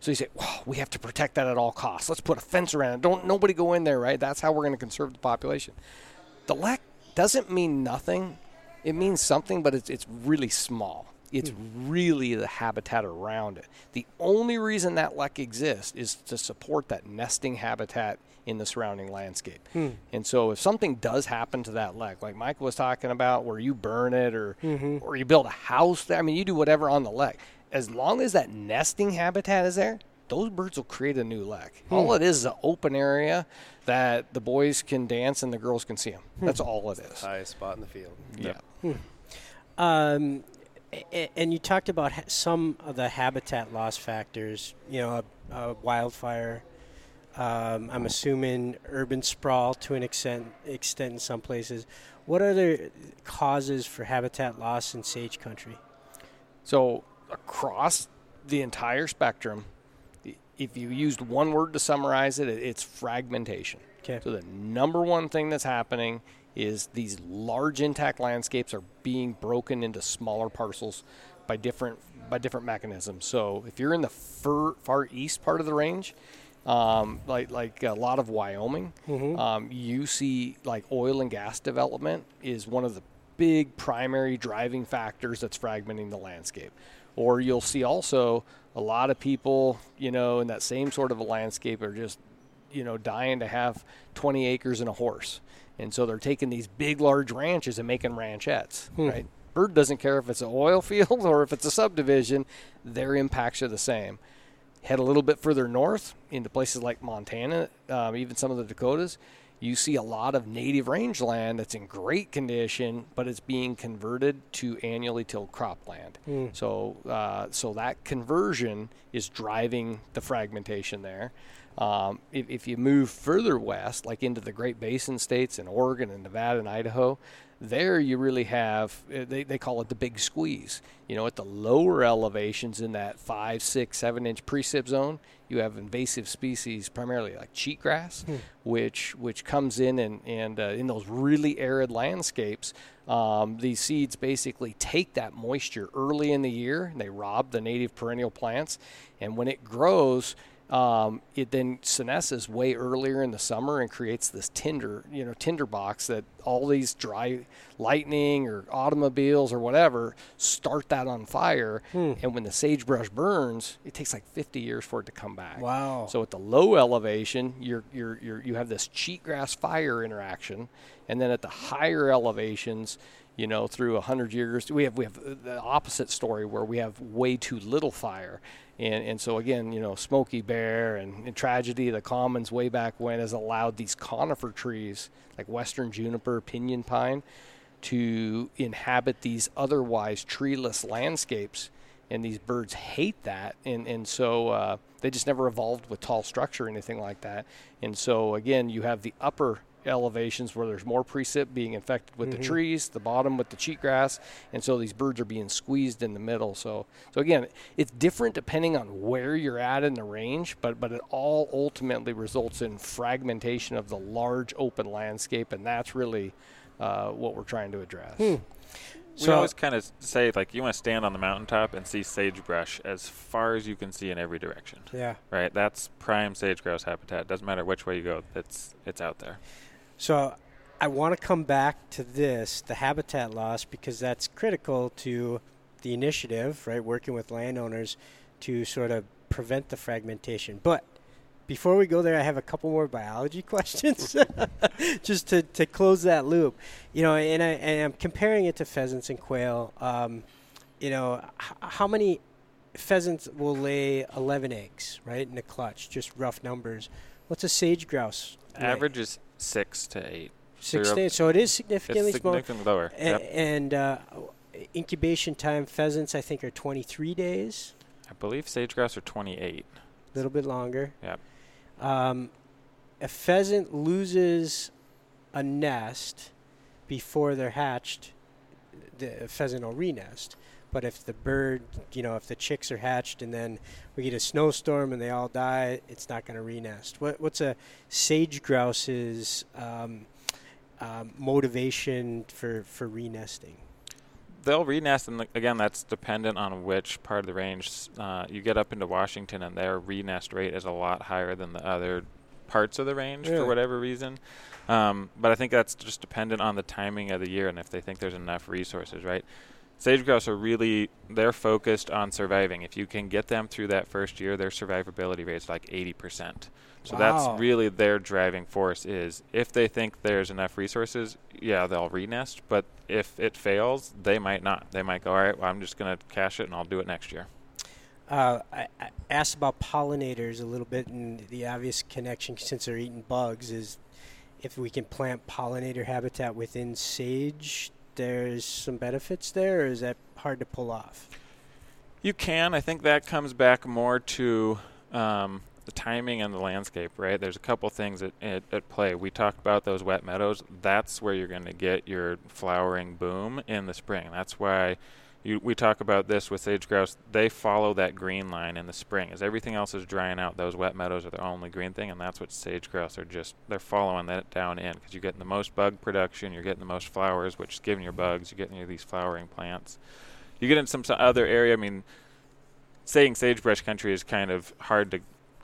So you say wow we have to protect that at all costs. Let's put a fence around it. Don't nobody go in there right? That's how we're going to conserve the population. The lek doesn't mean nothing. It means something but it's, it's really small. It's hmm. really the habitat around it. The only reason that lek exists is to support that nesting habitat in the surrounding landscape hmm. and so if something does happen to that lek like mike was talking about where you burn it or mm-hmm. or you build a house there i mean you do whatever on the lek as long as that nesting habitat is there those birds will create a new lek. Hmm. All it is is an open area that the boys can dance and the girls can see them. Hmm. That's all it is. Highest spot in the field. Yeah. Um, a- a- and you talked about some of the habitat loss factors. You know, a, a wildfire. Um, I'm assuming urban sprawl to an extent, extent in some places. What other causes for habitat loss in sage country? So across the entire spectrum, if you used one word to summarize it, it- it's fragmentation. Okay. So the number one thing that's happening is these large intact landscapes are being broken into smaller parcels by different by different mechanisms. So if you're in the far east part of the range, um, like like a lot of Wyoming, um, you see like oil and gas development is one of the big primary driving factors that's fragmenting the landscape. Or you'll see also a lot of people, you know, in that same sort of a landscape are just you know, dying to have 20 acres and a horse. And so they're taking these big, large ranches and making ranchettes, right? Bird doesn't care if it's an oil field or if it's a subdivision, their impacts are the same. Head a little bit further north into places like Montana, um, even some of the Dakotas, you see a lot of native rangeland that's in great condition, but it's being converted to annually tilled cropland. So, uh, so that conversion is driving the fragmentation there. Um, if, if you move further west, like into the Great Basin states in Oregon and Nevada and Idaho, there you really have uh, they, they call it the big squeeze. You know, at the lower elevations in that five, six, seven inch precip zone, you have invasive species, primarily like cheatgrass, which which comes in and and uh, in those really arid landscapes, um, these seeds basically take that moisture early in the year. And they rob the native perennial plants, and when it grows, um, it then senesces way earlier in the summer and creates this tinder, you know, tinder box that all these dry lightning or automobiles or whatever start that on fire. And when the sagebrush burns, it takes like 50 years for it to come back. Wow. So at the low elevation, you're, you're, you're, you have this cheatgrass fire interaction. And then at the higher elevations, you know, through a hundred years, we have we have the opposite story where we have way too little fire, and and so again, you know, Smokey Bear and, and tragedy, the commons way back when has allowed these conifer trees like western juniper, pinyon pine, to inhabit these otherwise treeless landscapes, and these birds hate that, and and so uh, they just never evolved with tall structure or anything like that, and so again, you have the upper elevations where there's more precip being infected with mm-hmm. the trees, the bottom with the cheatgrass, and so these birds are being squeezed in the middle. So, so again, it's different depending on where you're at in the range, but but it all ultimately results in fragmentation of the large open landscape, and that's really uh, what we're trying to address. Hmm. We so, always kind of say like you want to stand on the mountaintop and see sagebrush as far as you can see in every direction. Yeah. Right. That's prime sage grouse habitat. Doesn't matter which way you go. It's it's out there. So I want to come back to this, the habitat loss, because that's critical to the initiative, right? Working with landowners to sort of prevent the fragmentation. But before we go there, I have a couple more biology questions, just to, to close that loop. You know, and, I, and I'm comparing it to pheasants and quail. Um, you know, h- how many pheasants will lay 11 eggs, right, in a clutch? Just rough numbers. What's a sage grouse? Average is six to eight. Six to eight. So it is significantly, significantly lower. A- yep. And uh, incubation time pheasants, I think, are 23 days. I believe sage grouse are 28. A little bit longer. Yep. Um, a pheasant loses a nest before they're hatched, the pheasant will renest. But if the bird, you know, if the chicks are hatched and then we get a snowstorm and they all die, it's not going to renest. What, what's a sage grouse's um, um, motivation for, for renesting? They'll renest, and again, that's dependent on which part of the range. Uh, you get up into Washington, and their renest rate is a lot higher than the other parts of the range really? for whatever reason. Um, but I think that's just dependent on the timing of the year and if they think there's enough resources, right? Sage grouse are really they're focused on surviving. If you can get them through that first year, their survivability rate is like 80%. So wow. that's really their driving force is if they think there's enough resources, yeah, they'll renest, but if it fails, they might not. They might go, "All right, well, I'm just going to cash it and I'll do it next year." Uh, I, I asked about pollinators a little bit, and the obvious connection, since they're eating bugs, is if we can plant pollinator habitat within sage there's some benefits there, or is that hard to pull off? You can. I think that comes back more to um, the timing and the landscape, right? There's a couple things at, at, at, play. We talked about those wet meadows. That's where you're going to get your flowering boom in the spring. That's why you, we talk about this with sage grouse. They follow that green line in the spring. As everything else is drying out, those wet meadows are the only green thing, and that's what sage grouse are just. They're following that down in because you're getting the most bug production, you're getting the most flowers, which is giving your bugs. You're getting these flowering plants. You get in some, some other area. I mean, saying sagebrush country is kind of hard to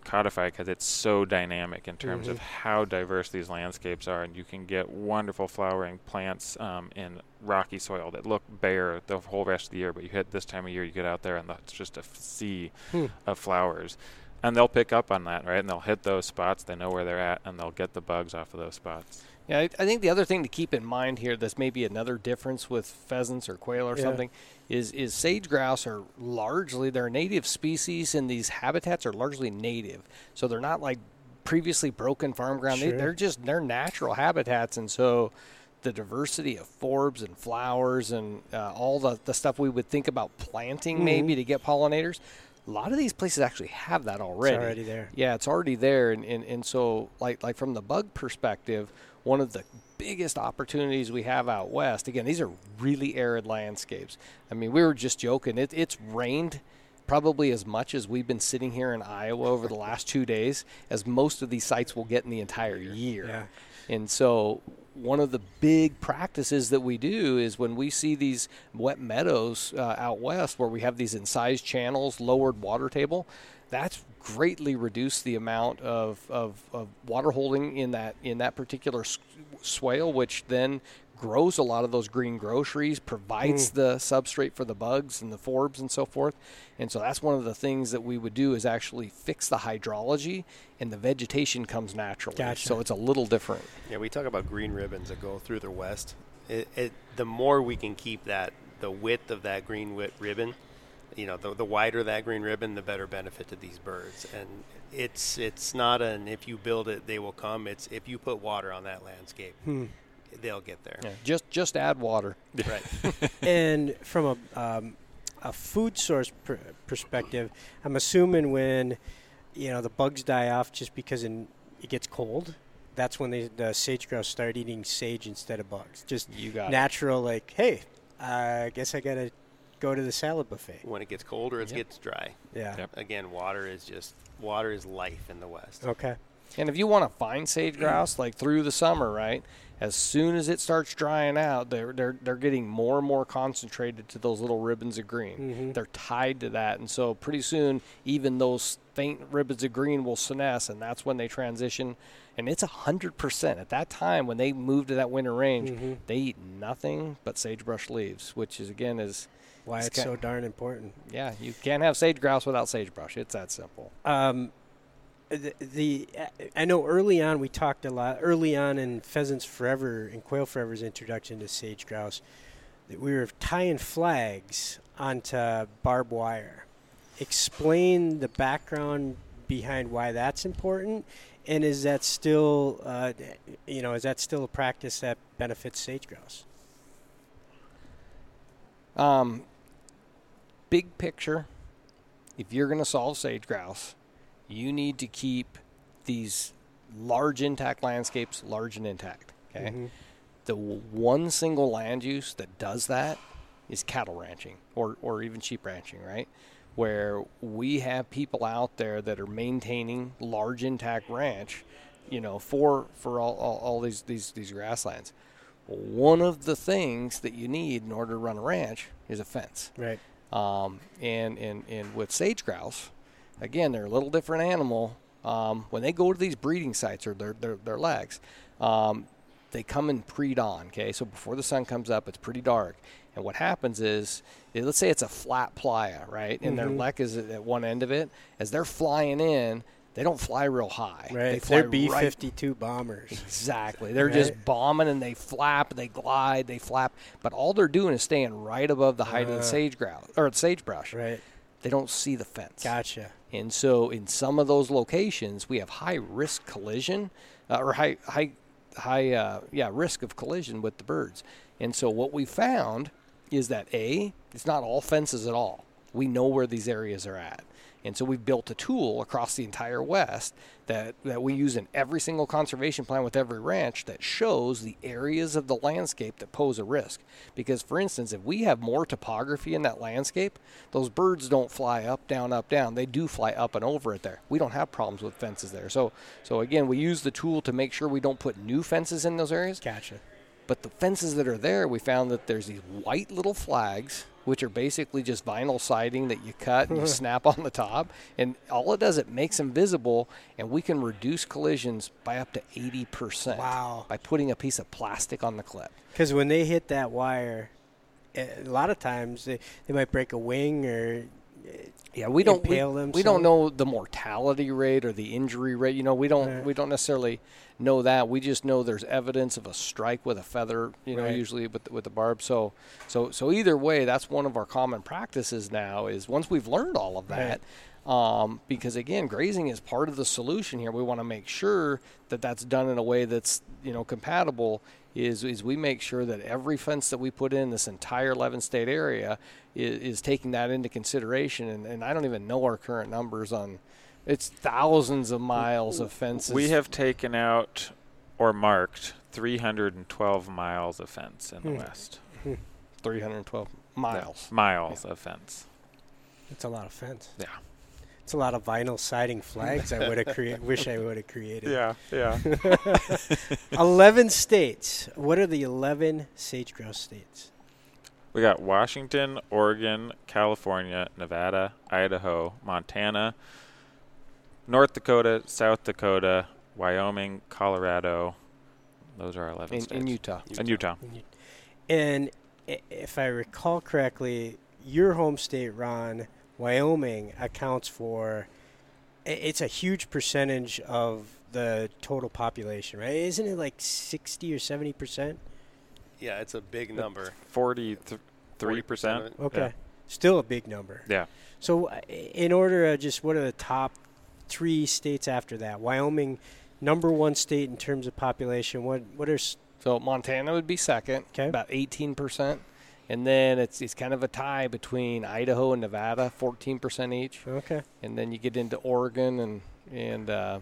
codify because it's so dynamic in terms mm-hmm. of how diverse these landscapes are, and you can get wonderful flowering plants um, in rocky soil that look bare the whole rest of the year. But you hit this time of year, you get out there, and it's just a sea hmm. of flowers. And they'll pick up on that, right? And they'll hit those spots. They know where they're at, and they'll get the bugs off of those spots. Yeah, I, I think the other thing to keep in mind here, that's maybe another difference with pheasants or quail or yeah. something, is is sage grouse are largely they're native species, and these habitats are largely native, so they're not like previously broken farm ground. Sure. They, they're just they're natural habitats, and so the diversity of forbs and flowers and uh, all the, the stuff we would think about planting mm-hmm. maybe to get pollinators a lot of these places actually have that already. It's already there. Yeah, it's already there, and, and, and so like like from the bug perspective, one of the biggest opportunities we have out west. Again, these are really arid landscapes. I mean, we were just joking. It, it's rained probably as much as we've been sitting here in Iowa over the last two days, as most of these sites will get in the entire year. Yeah. And so, one of the big practices that we do is when we see these wet meadows uh, out west where we have these incised channels, lowered water table, that's greatly reduce the amount of, of, of water holding in that in that particular swale, which then grows a lot of those green groceries, provides mm. the substrate for the bugs and the forbs and so forth. And so that's one of the things that we would do is actually fix the hydrology and the vegetation comes naturally. Gotcha. So it's a little different. Yeah, we talk about green ribbons that go through the west It, it, the more we can keep that the width of that green wit ribbon, you know, the, the wider that green ribbon, the better benefit to these birds. And it's it's not an if you build it, they will come. It's if you put water on that landscape, Hmm. they'll get there. Yeah, just just add water. Right. and from a um, a food source pr- perspective, I'm assuming when you know the bugs die off just because in, it gets cold, that's when they, the sage grouse start eating sage instead of bugs. Just You got it. natural, like, hey, I guess I gotta go to the salad buffet. when it gets colder, it Yep. gets dry. Yeah. Yep. Again, water is just water is life in the West. Okay. And if you want to find sage grouse like through the summer, right? As soon as it starts drying out, they're they're they're getting more and more concentrated to those little ribbons of green. Mhm. They're tied to that, and so pretty soon, even those faint ribbons of green will senesce, and that's when they transition. And it's a hundred percent at that time when they move to that winter range. Mhm. They eat nothing but sagebrush leaves, which is again is Why It's it's so darn important. yeah, you can't have sage grouse without sagebrush. It's that simple. Um, the, the I know early on we talked a lot early on in Pheasants Forever and Quail Forever's introduction to sage grouse that we were tying flags onto barbed wire. Explain the background behind why that's important, and is that still uh, you know is that still a practice that benefits sage grouse? Um, big picture, if you're going to solve sage grouse, you need to keep these large intact landscapes large and intact. Okay. Mhm. The w- one single land use that does that is cattle ranching or, or even sheep ranching, right? Where we have people out there that are maintaining large intact ranch, you know, for for all, all, all these, these these grasslands. One of the things that you need in order to run a ranch is a fence. Right. Um, and, and, and with sage grouse, again, they're a little different animal. Um, when they go to these breeding sites or their, their, their leks, um, they come in pre-dawn. Okay, so before the sun comes up, it's pretty dark. And what happens is, eh, let's say it's a flat playa, right? And their Mhm. lek is at one end of it. As they're flying in, they don't fly real high. They fly They're B fifty two bombers. Exactly. They're Right. just bombing and they flap, they glide, they flap, but all they're doing is staying right above the height of Uh. the sage grouse or the sagebrush. Right. They don't see the fence. Gotcha. And so in some of those locations, we have high risk collision uh, or high high high uh, yeah risk of collision with the birds. And so what we found is that a it's not all fences at all. We know where these areas are at. And so we've built a tool across the entire West that, that we use in every single conservation plan with every ranch that shows the areas of the landscape that pose a risk. Because, for instance, if we have more topography in that landscape, those birds don't fly up, down, up, down. They do fly up and over it there. We don't have problems with fences there. So, so again, we use the tool to make sure we don't put new fences in those areas. Gotcha. But the fences that are there, we found that there's these white little flags, which are basically just vinyl siding that you cut and you snap on the top. And all it does, it makes them visible, and we can reduce collisions by up to 80% Wow. by putting a piece of plastic on the clip. Because when they hit that wire, eh, a lot of times they, they might break a wing or Yeah, we don't we, we don't know the mortality rate or the injury rate. You know, we don't Right. we don't necessarily know that. We just know there's evidence of a strike with a feather. You know, Right. usually with the, with the barb. So so so either way, that's one of our common practices now. Is once we've learned all of that. Um, because again, grazing is part of the solution here. We want to make sure that that's done in a way that's you know compatible. Is is we make sure that every fence that we put in this entire 11 state area is, is taking that into consideration. And, and I don't even know our current numbers on. It's thousands of miles of fences. We have taken out or marked 312 miles of fence in the Hmm. West. 312 miles. Yeah, miles of fence. it's a lot of fence. Yeah. It's a lot of vinyl siding flags. I would have created. Wish I would have created. Yeah, yeah. Eleven states. What are the eleven sage grouse states? We got Washington, Oregon, California, Nevada, Idaho, Montana, North Dakota, South Dakota, Wyoming, Colorado. Those are our 11 In, states. in Utah. And Utah. And if I recall correctly, your home state, Ron, Wyoming, accounts for it's a huge percentage of the total population, right? Isn't it like sixty or seventy percent? Yeah, it's a big number. Forty-three percent. Okay, still a big number. Yeah. So, uh, in order, uh, just what are the top three states after that? Wyoming, number one state in terms of population. What what are So Montana would be second, okay. about 18%. And then it's, it's kind of a tie between Idaho and Nevada, 14% each. okay? And then you get into Oregon and, and uh,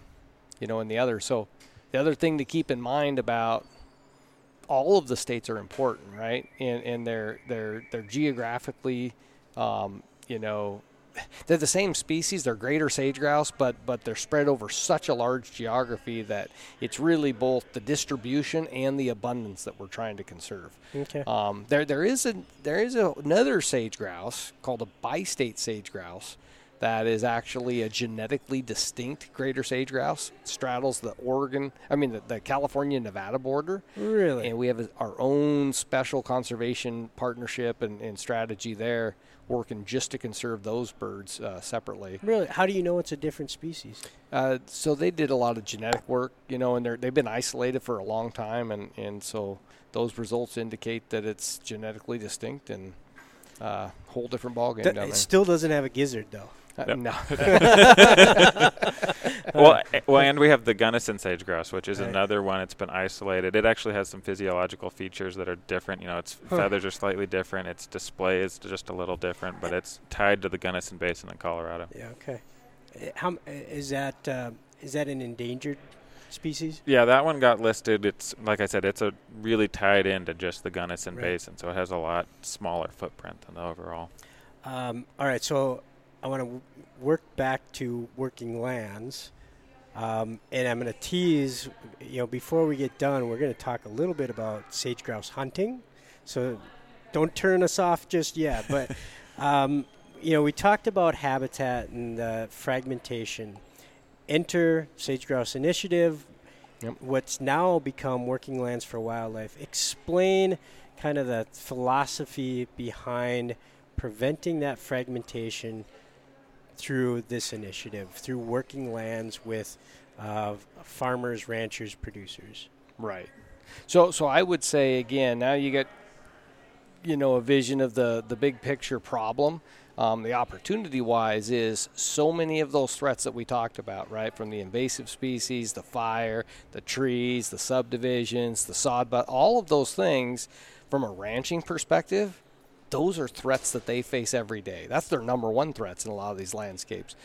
you know, and the other. So the other thing to keep in mind about all of the states are important, right? And, and they're, they're, they're geographically, um, you know, they're the same species. They're greater sage grouse, but but they're spread over such a large geography that it's really both the distribution and the abundance that we're trying to conserve. Okay. Um, there there is a there is a, another sage grouse called a bi-state sage grouse that is actually a genetically distinct greater sage grouse. Straddles the Oregon, I mean the, the California Nevada border. Really? And we have our own special conservation partnership and, and strategy there, working just to conserve those birds uh, separately. Really? How do you know it's a different species? Uh, so they did a lot of genetic work, you know, and they're, they've been isolated for a long time, and, and so those results indicate that it's genetically distinct and uh, whole different ballgame Th- it there. still doesn't have a gizzard though. Uh, No, well, eh, well, and we have the Gunnison sage grouse, which is Right. another one. It's been isolated. It actually has some physiological features that are different. You know, its Huh. feathers are slightly different. Its display is just a little different, but it's tied to the Gunnison Basin in Colorado. Yeah. Okay. Uh, How uh, is that? Uh, is that an endangered species? Yeah, that one got listed. It's like I said, it's a really tied into just the Gunnison Right. Basin, so it has a lot smaller footprint than the overall. Um, all right, so I want to work back to working lands, um, and I'm going to tease. You know, before we get done, we're going to talk a little bit about sage grouse hunting. So don't turn us off just yet. But um, you know, we talked about habitat and uh, fragmentation. Enter Sage Grouse Initiative. Yep. What's now become Working Lands for Wildlife. Explain kind of the philosophy behind preventing that fragmentation through this initiative, through working lands with uh, farmers, ranchers, producers. Right. So so I would say again, now you get you know a vision of the the big picture problem. Um, the opportunity wise is so many of those threats that we talked about, right? From the invasive species, the fire, the trees, the subdivisions, the sod, but all of those things from a ranching perspective, those are threats that they face every day. That's their number one threats in a lot of these landscapes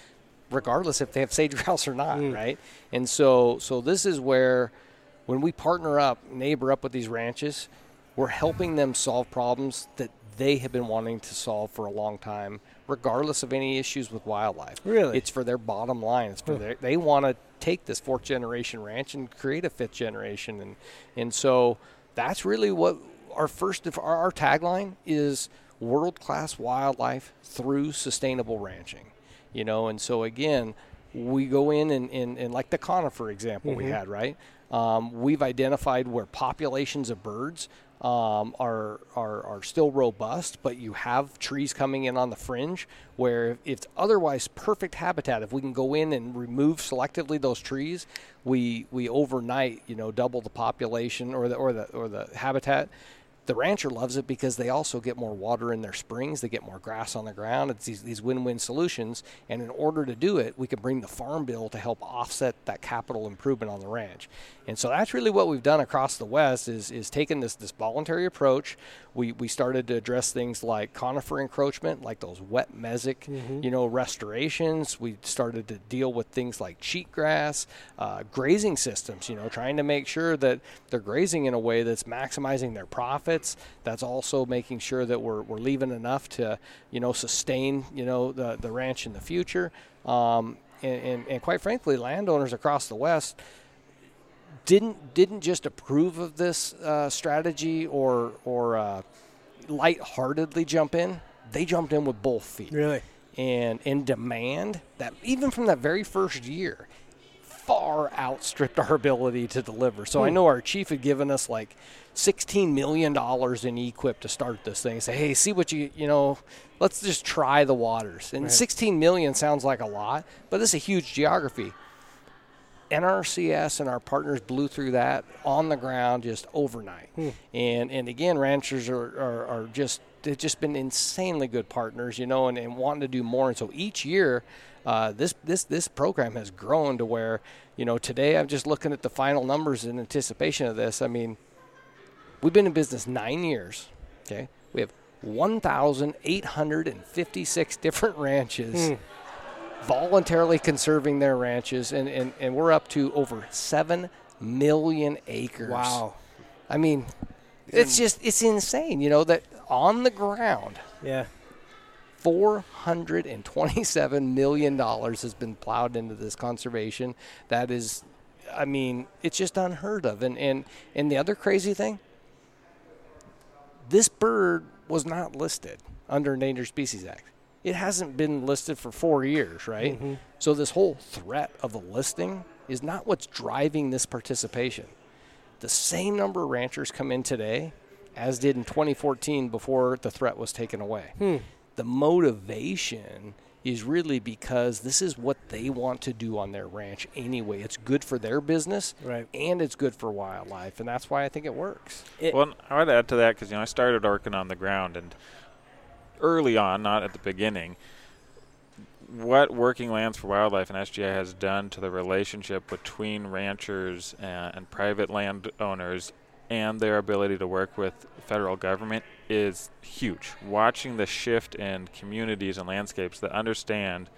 regardless if they have sage grouse or not, Mm. right? And so so this is where when we partner up, neighbor up with these ranches, we're helping them solve problems that they have been wanting to solve for a long time, regardless of any issues with wildlife. Really? It's for their bottom line. It's for their, they want to take this fourth generation ranch and create a fifth generation and and so that's really what our first our, our tagline is world class wildlife through sustainable ranching you know and so again we go in and, and, and like the conifer example we Mhm. had right um, we've identified where populations of birds um, are, are are still robust, but you have trees coming in on the fringe where if it's otherwise perfect habitat, if we can go in and remove selectively those trees, we we overnight you know double the population or the or the or the habitat. The rancher loves it because they also get more water in their springs. They get more grass on the ground. It's these, these win-win solutions. And in order to do it, we can bring the farm bill to help offset that capital improvement on the ranch. And so that's really what we've done across the West is, is taken this, this voluntary approach. We, we started to address things like conifer encroachment, like those wet mesic, you know, restorations. We started to deal with things like cheatgrass, uh, grazing systems, you know, trying to make sure that they're grazing in a way that's maximizing their profits. That's also making sure that we're, we're leaving enough to, you know, sustain, you know, the, the ranch in the future. Um, and, and, and quite frankly, landowners across the West didn't didn't just approve of this uh, strategy or or uh, lightheartedly jump in. They jumped in with both feet Really? and in demand that even from that very first year far outstripped our ability to deliver. So I know our chief had given us like sixteen million dollars in EQIP to start this thing. Say, hey, see what you you know, let's just try the waters. And Right. sixteen million sounds like a lot, but this is a huge geography. NRCS and our partners blew through that on the ground just overnight. Hmm. And and again, ranchers are, are, are just they've just been insanely good partners, you know, and, and wanting to do more. And so each year, uh, this this this program has grown to where you know today I'm just looking at the final numbers in anticipation of this. I mean, we've been in business nine years. Okay, we have 1,856 different ranches. Hmm. Voluntarily conserving their ranches, and, and, and we're up to over 7 million acres. Wow. I mean, it's just, it's insane, you know, that on the ground, Yeah. $427 million has been plowed into this conservation. That is, I mean, it's just unheard of. And, and, and the other crazy thing, this bird was not listed under Endangered Species Act. It hasn't been listed for four years, right? Mm-hmm. So this whole threat of a listing is not what's driving this participation. The same number of ranchers come in today as did in 2014 before the threat was taken away. Hmm. The motivation is really because this is what they want to do on their ranch anyway. It's good for their business Right. and it's good for wildlife, and that's why I think it works. It- Well, I would add to that because you know I started working on the ground and early on, not at the beginning. What Working Lands for Wildlife and SGI has done to the relationship between ranchers and, and private landowners and their ability to work with federal government is huge. Watching the shift in communities and landscapes that understand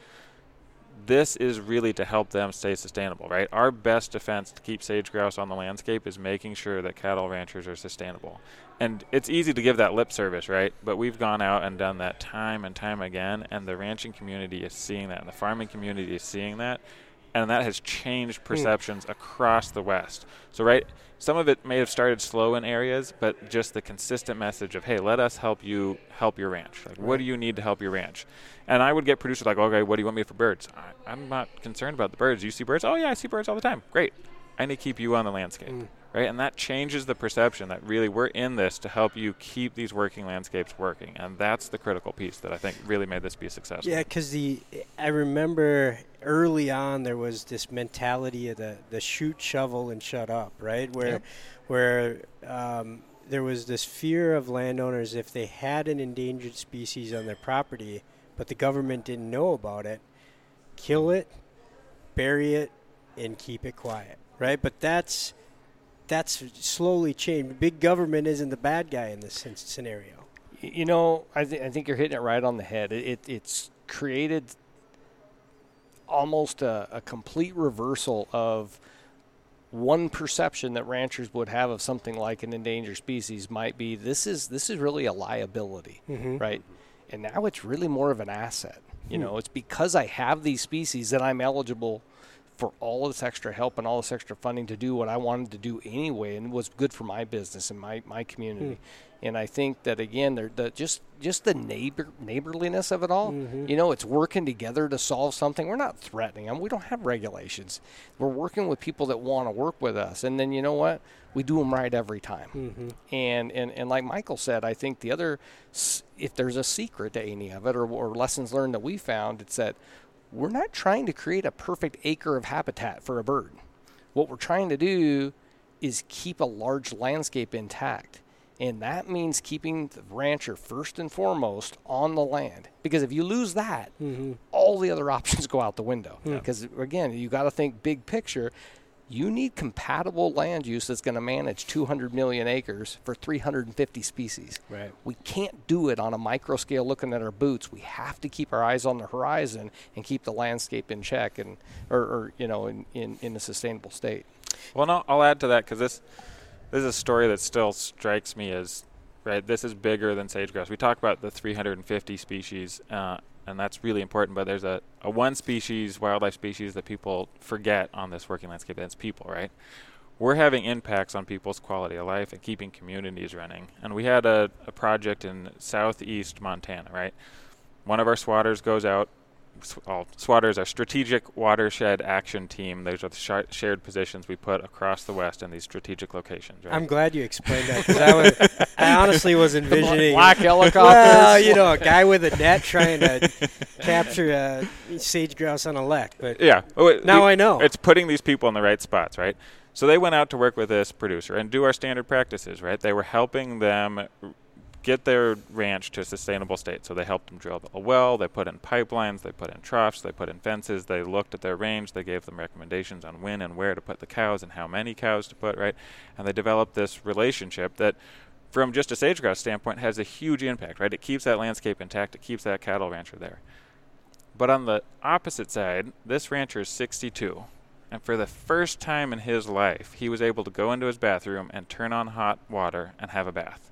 this is really to help them stay sustainable, right? Our best defense to keep sage grouse on the landscape is making sure that cattle ranchers are sustainable. And it's easy to give that lip service, right? But we've gone out and done that time and time again, and the ranching community is seeing that, and the farming community is seeing that, and that has changed hmm. perceptions across the West. So, right, some of it may have started slow in areas, but just the consistent message of, hey, let us help you help your ranch. Like, what do you need to help your ranch? And I would get producers like, okay, what do you want me for birds? I, I'm not concerned about the birds. You see birds? Oh, yeah, I see birds all the time. Great. I need to keep you on the landscape. Mm. Right? And that changes the perception that really we're in this to help you keep these working landscapes working. And that's the critical piece that I think really made this be successful. Yeah, because the I remember early on there was this mentality of the the shoot, shovel, and shut up, right? Where Yep. where um, there was this fear of landowners if they had an endangered species on their property, but the government didn't know about it, kill it, bury it, and keep it quiet, right? But that's that's slowly changed. Big government isn't the bad guy in this scenario. You know, I, th- I think you're hitting it right on the head. It, it, it's created almost a, a complete reversal of one perception that ranchers would have of something like an endangered species might be this is this is really a liability, mm-hmm. right? And now it's really more of an asset. You hmm. know, it's because I have these species that I'm eligible for all this extra help and all this extra funding to do what I wanted to do anyway, and was good for my business and my, my community. Hmm. And I think that again, the just just the neighbor neighborliness of it all. Mm-hmm. You know, it's working together to solve something. We're not threatening them. We don't have regulations. We're working with people that want to work with us, and then you know what? We do them right every time. Mm-hmm. And and and like Michael said, I think the other, if there's a secret to any of it or, or lessons learned that we found, it's that we're not trying to create a perfect acre of habitat for a bird. What we're trying to do is keep a large landscape intact. And that means keeping the rancher first and foremost on the land. Because if you lose that, mm-hmm. all the other options go out the window. Because again, you got to think big picture. You need compatible land use that's going to manage 200 million acres for 350 species. Right. We can't do it on a micro scale looking at our boots. We have to keep our eyes on the horizon and keep the landscape in check and or, or you know in, in, in a sustainable state. Well, no, I'll add to that because this this is a story that still strikes me as right. This is bigger than sage grouse. We talk about the 350 species, uh, and that's really important. But there's a, a one species wildlife species that people forget on this working landscape. That's people, right? We're having impacts on people's quality of life and keeping communities running. And we had a, a project in southeast Montana, right? One of our swatters goes out, all SWATR is our Strategic Watershed Action Team. Those are the sh- shared positions we put across the West in these strategic locations. Right? I'm glad you explained that because I, was, I honestly was envisioning Black helicopters. Well, you know, a guy with a net trying to capture a sage grouse on a lek. But yeah, oh, now we- I know. It's putting these people in the right spots, right? So they went out to work with this producer and do our standard practices, right? They were helping them get their ranch to a sustainable state. So they helped them drill a well, they put in pipelines, they put in troughs, they put in fences, they looked at their range, they gave them recommendations on when and where to put the cows and how many cows to put, right? And they developed this relationship that from just a sage grouse standpoint has a huge impact, right? It keeps that landscape intact, it keeps that cattle rancher there. But on the opposite side, this rancher is 62. And for the first time in his life, he was able to go into his bathroom and turn on hot water and have a bath.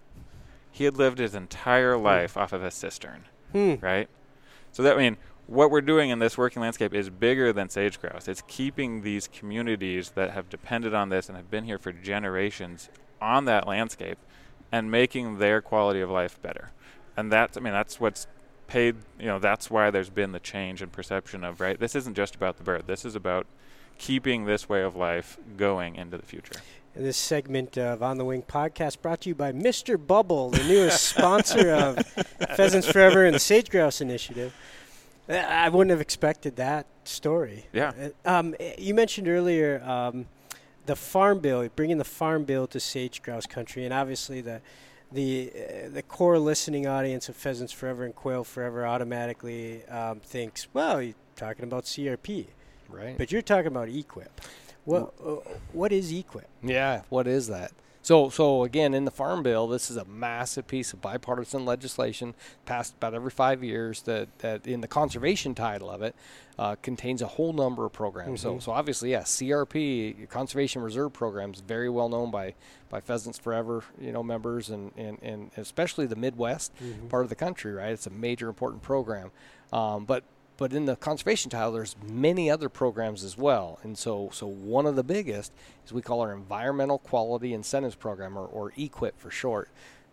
He had lived his entire life off of a cistern, Hmm. right? So that I mean, what we're doing in this working landscape is bigger than sage grouse. It's keeping these communities that have depended on this and have been here for generations on that landscape and making their quality of life better. And that's I mean, that's what's paid, you know, that's why there's been the change in perception of, right? This isn't just about the bird. This is about keeping this way of life going into the future. This segment of On the Wing podcast brought to you by Mr. Bubble, the newest sponsor of Pheasants Forever and the Sage Grouse Initiative. I wouldn't have expected that story. Yeah. Uh, Um, you mentioned earlier um, the farm bill, bringing the farm bill to sage grouse country, and obviously the the uh, the core listening audience of Pheasants Forever and Quail Forever automatically um, thinks, well, you're talking about CRP, Right. but you're talking about EQIP. What uh, what is EQIP? Yeah, what is that? So, so again, in the Farm Bill, this is a massive piece of bipartisan legislation passed about every five years. That, that in the conservation title of it uh, contains a whole number of programs. So, so obviously, yeah, CRP, Conservation Reserve Programs, very well known by by Pheasants Forever, you know, members and and, and especially the Midwest part of the country. Right, it's a major important program. Um, but but in the conservation title, there's many other programs as well. And so, so one of the biggest is we call our Environmental Quality Incentives Program, or, or EQIP for short.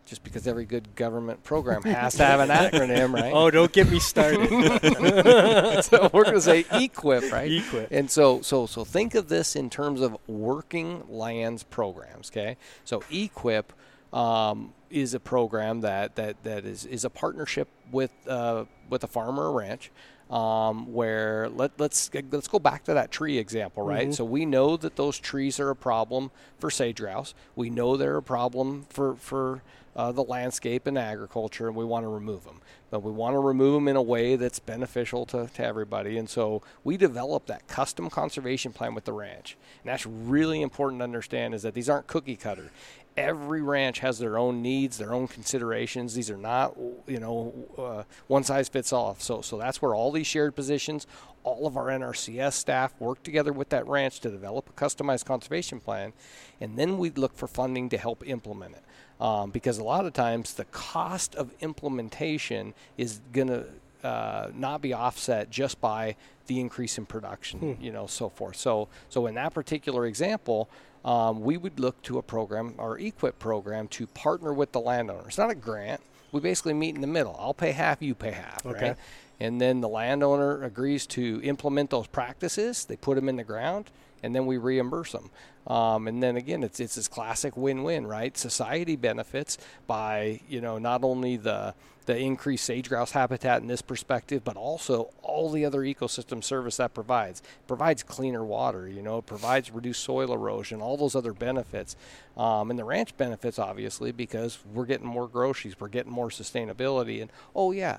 Just because every good government program has to have an acronym, right? Oh, don't get me started. so we're going to say EQIP, right? Equip. And so, so, so think of this in terms of working lands programs. Okay, so EQIP um, is a program that that that is is a partnership with uh, with a farmer or ranch. Um, where let, let's let's go back to that tree example, right? So we know that those trees are a problem for sage grouse. We know they're a problem for for uh, the landscape and agriculture, and we want to remove them. But we want to remove them in a way that's beneficial to, to everybody. And so we developed that custom conservation plan with the ranch. And that's really important to understand is that these aren't cookie cutter. Every ranch has their own needs, their own considerations. These are not, you know, uh, one size fits all. So, so that's where all these shared positions, all of our NRCS staff work together with that ranch to develop a customized conservation plan, and then we look for funding to help implement it. Um, because a lot of times the cost of implementation is going to uh, not be offset just by the increase in production, you know, so forth. So, so in that particular example, um, we would look to a program, our EQIP program, to partner with the landowner. It's not a grant. We basically meet in the middle. I'll pay half, you pay half, Okay. right? And then the landowner agrees to implement those practices. They put them in the ground, and then we reimburse them. Um, and then again, it's it's this classic win-win, right? Society benefits by you know not only the the increased sage grouse habitat in this perspective, but also all the other ecosystem service that provides. It provides cleaner water, you know, it provides reduced soil erosion, all those other benefits. Um, and the ranch benefits, obviously, because we're getting more groceries, we're getting more sustainability. And oh, yeah,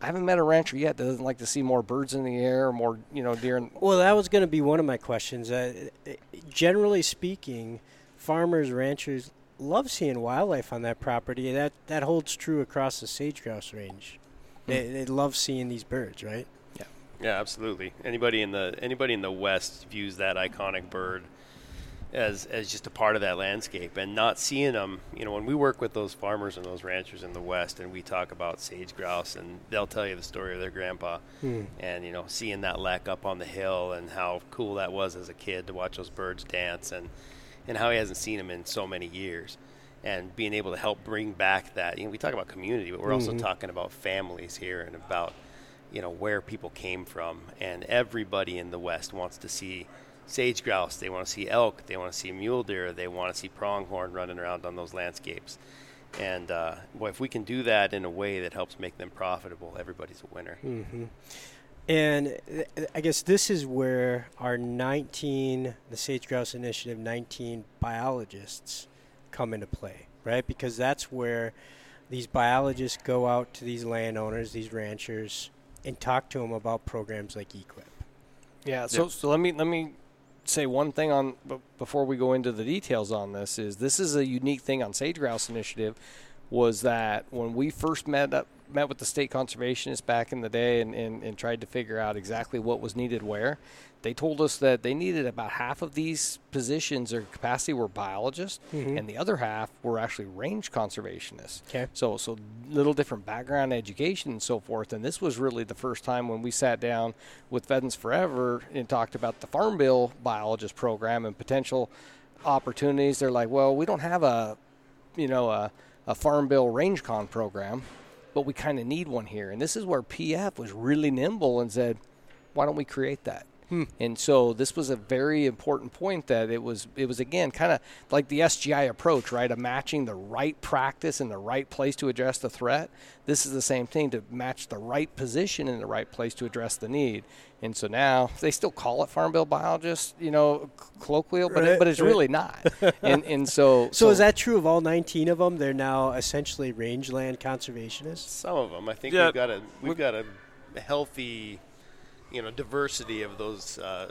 I haven't met a rancher yet that doesn't like to see more birds in the air, or more, you know, deer. In, Well, that was going to be one of my questions. Uh, generally speaking, farmers, ranchers love seeing wildlife on that property. That that holds true across the sage grouse range. Hmm. They, they love seeing these birds, right? Yeah, yeah, absolutely. Anybody in the anybody in the West views that iconic bird as as just a part of that landscape, and not seeing them. You know, when we work with those farmers and those ranchers in the West, and we talk about sage grouse, and they'll tell you the story of their grandpa, hmm. and you know, seeing that lek up on the hill, and how cool that was as a kid to watch those birds dance, and and how he hasn't seen them in so many years. And being able to help bring back that, you know, we talk about community, but we're also talking about families here and about you know where people came from, and everybody in the West wants to see sage grouse. They want to see elk. They want to see mule deer. They want to see pronghorn running around on those landscapes. And uh, boy, if we can do that in a way that helps make them profitable, everybody's a winner. Mm-hmm. And uh, I guess this is where our 19, the Sage Grouse Initiative 19 biologists come into play, right? Because that's where these biologists go out to these landowners, these ranchers, and talk to them about programs like EQIP. Yeah. So, yep. so let me let me say one thing on before we go into the details on this is this is a unique thing on Sage Grouse Initiative was that when we first met up met with the state conservationists back in the day and, and, and tried to figure out exactly what was needed where, they told us that they needed about half of these positions or capacity were biologists, mm-hmm. and the other half were actually range conservationists. Okay. So, so little different background education and so forth. And this was really the first time when we sat down with Pheasants Forever and talked about the Farm Bill biologist program and potential opportunities. They're like, well, we don't have a, you know, a, a Farm Bill range con program but we kind of need one here. And this is where PF was really nimble and said, why don't we create that? Hmm. And so this was a very important point that it was it was again kind of like the SGI approach, right? Of matching the right practice in the right place to address the threat. This is the same thing to match the right position in the right place to address the need. And so now they still call it farm bill biologist, you know, colloquial, but right, it, but it's right. really not. and and so, so, so is that true of all 19 of them? They're now essentially rangeland conservationists. Some of them, I think yeah. we've got a we've got a healthy you know diversity of those uh,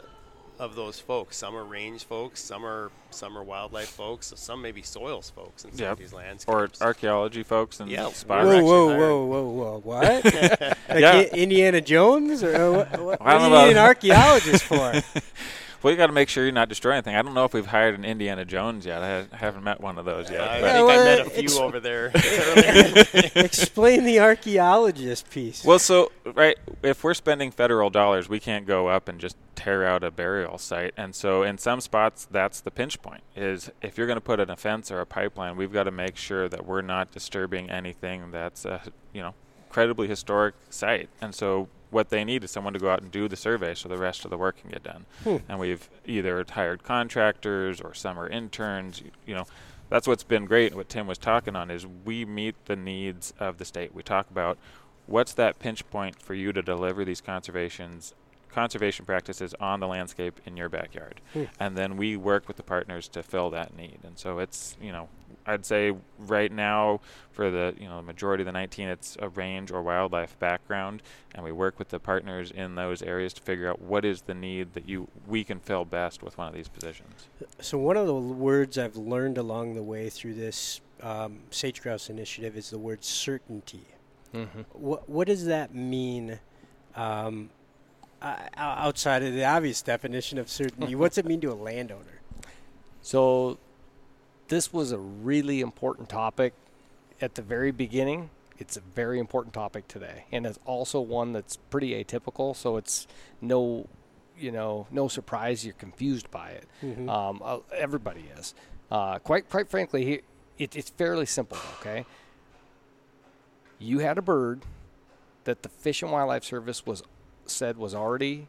of those folks. Some are range folks, some are some are wildlife folks, some maybe soils folks in some yep. of these landscapes. Or archaeology folks and yeah. spots. Whoa, whoa, whoa, whoa, whoa! What? like yeah. Indiana Jones? Or uh, what, what, what do you need an archaeologist for? Well, you got to make sure you're not destroying anything. I don't know if we've hired an Indiana Jones yet. I haven't met one of those yet. I think well, I met a few over there. Explain the archaeologist piece. Well, so right, if we're spending federal dollars, we can't go up and just tear out a burial site. And so, in some spots, that's the pinch point. Is if you're going to put an fence or a pipeline, we've got to make sure that we're not disturbing anything that's a you know incredibly historic site. And so what they need is someone to go out and do the survey so the rest of the work can get done. Hmm. And we've either hired contractors or summer interns. You know, that's what's been great. What Tim was talking on is we meet the needs of the state. We talk about what's that pinch point for you to deliver these conservations conservation practices on the landscape in your backyard. Hmm. And then we work with the partners to fill that need. And so it's, you know, I'd say right now for the you know the majority of the 19, it's a range or wildlife background, and we work with the partners in those areas to figure out what is the need that you we can fill best with one of these positions. So one of the words I've learned along the way through this um, sage grouse initiative is the word certainty. Mm-hmm. What what does that mean? Um, uh, outside of the obvious definition of certainty, what's it mean to a landowner? So this was a really important topic at the very beginning. It's a very important topic today, and it's also one that's pretty atypical. So it's no, you know, no surprise you're confused by it. Mm-hmm. Um, uh, everybody is. Uh, quite, quite frankly, it, it's fairly simple. Okay, you had a bird that the Fish and Wildlife Service was said was already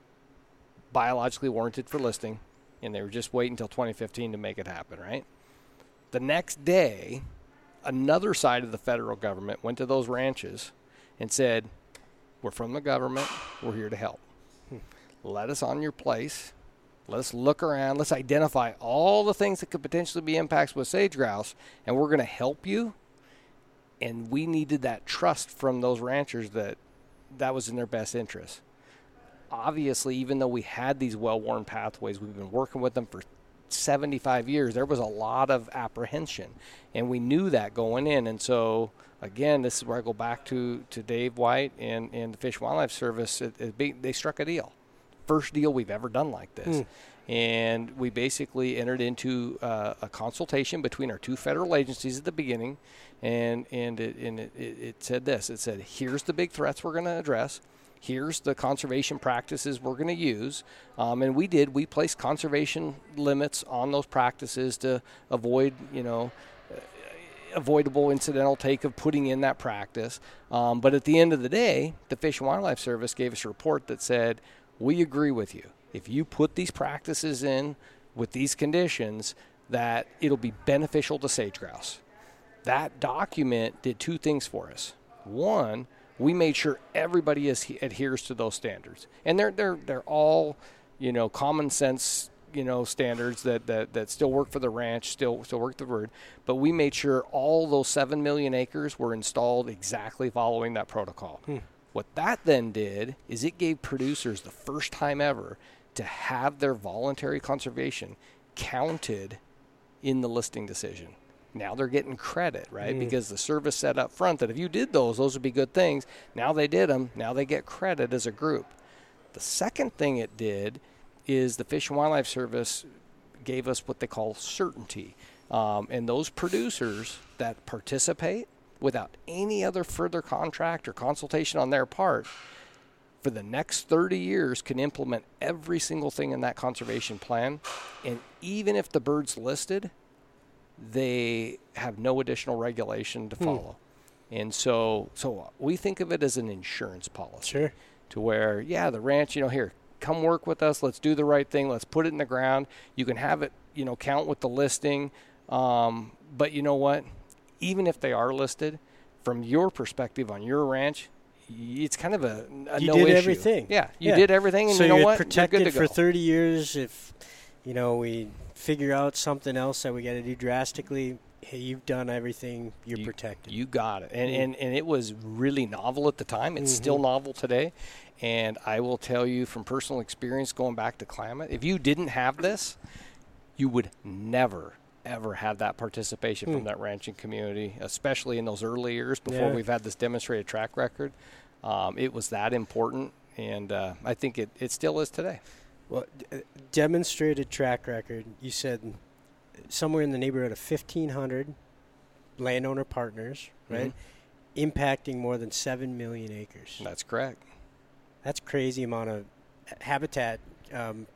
biologically warranted for listing, and they were just waiting until 2015 to make it happen. Right? The next day, another side of the federal government went to those ranches and said, We're from the government, we're here to help. Let us on your place. Let us look around. Let's identify all the things that could potentially be impacts with sage grouse, and we're going to help you. And we needed that trust from those ranchers that that was in their best interest. Obviously, even though we had these well worn pathways, we've been working with them for 75 years, there was a lot of apprehension, and we knew that going in. And so, again, this is where I go back to, to Dave White and, and the Fish and Wildlife Service. It, it, they struck a deal, first deal we've ever done like this. Mm. And we basically entered into uh, a consultation between our two federal agencies at the beginning, and and it, and it, it said this: it said, "Here's the big threats we're going to address." Here's the conservation practices we're going to use. Um, and we did, we placed conservation limits on those practices to avoid, you know, avoidable incidental take of putting in that practice. Um, but at the end of the day, the Fish and Wildlife Service gave us a report that said, we agree with you. If you put these practices in with these conditions, that it'll be beneficial to sage grouse. That document did two things for us. One, we made sure everybody is, adheres to those standards, and they're they're they're all, you know, common sense, you know, standards that that, that still work for the ranch, still still work the bird. But we made sure all those seven million acres were installed exactly following that protocol. Hmm. What that then did is it gave producers the first time ever to have their voluntary conservation counted in the listing decision. Now they're getting credit, right? Mm. Because the service said up front that if you did those, those would be good things. Now they did them. Now they get credit as a group. The second thing it did is the Fish and Wildlife Service gave us what they call certainty. Um, and those producers that participate without any other further contract or consultation on their part for the next 30 years can implement every single thing in that conservation plan. And even if the bird's listed, they have no additional regulation to hmm. follow. Hmm. And so, so we think of it as an insurance policy. Sure. To where, yeah, the ranch, you know, here, come work with us. Let's do the right thing. Let's put it in the ground. You can have it, you know, count with the listing. Um, but you know what? Even if they are listed, from your perspective on your ranch, it's kind of a, a you no did issue. everything. Yeah, you yeah. did everything, and so you know you're what? Protected for 30 years. If you know we figure out something else that we got to do drastically, hey, you've done everything. You're you, protected. You got it. And, mm-hmm. and and it was really novel at the time. It's mm-hmm. still novel today. And I will tell you from personal experience, going back to Klamath, if you didn't have this, you would never ever have that participation mm. from hmm. that ranching community, especially in those early years before yeah. we've had this demonstrated track record. Um, it was that important, and uh, I think it, it still is today. Well, d- uh, demonstrated track record, you said somewhere in the neighborhood of 1,500 landowner partners, right? Mm-hmm. Impacting more than 7 million acres. That's correct. That's crazy amount of habitat um,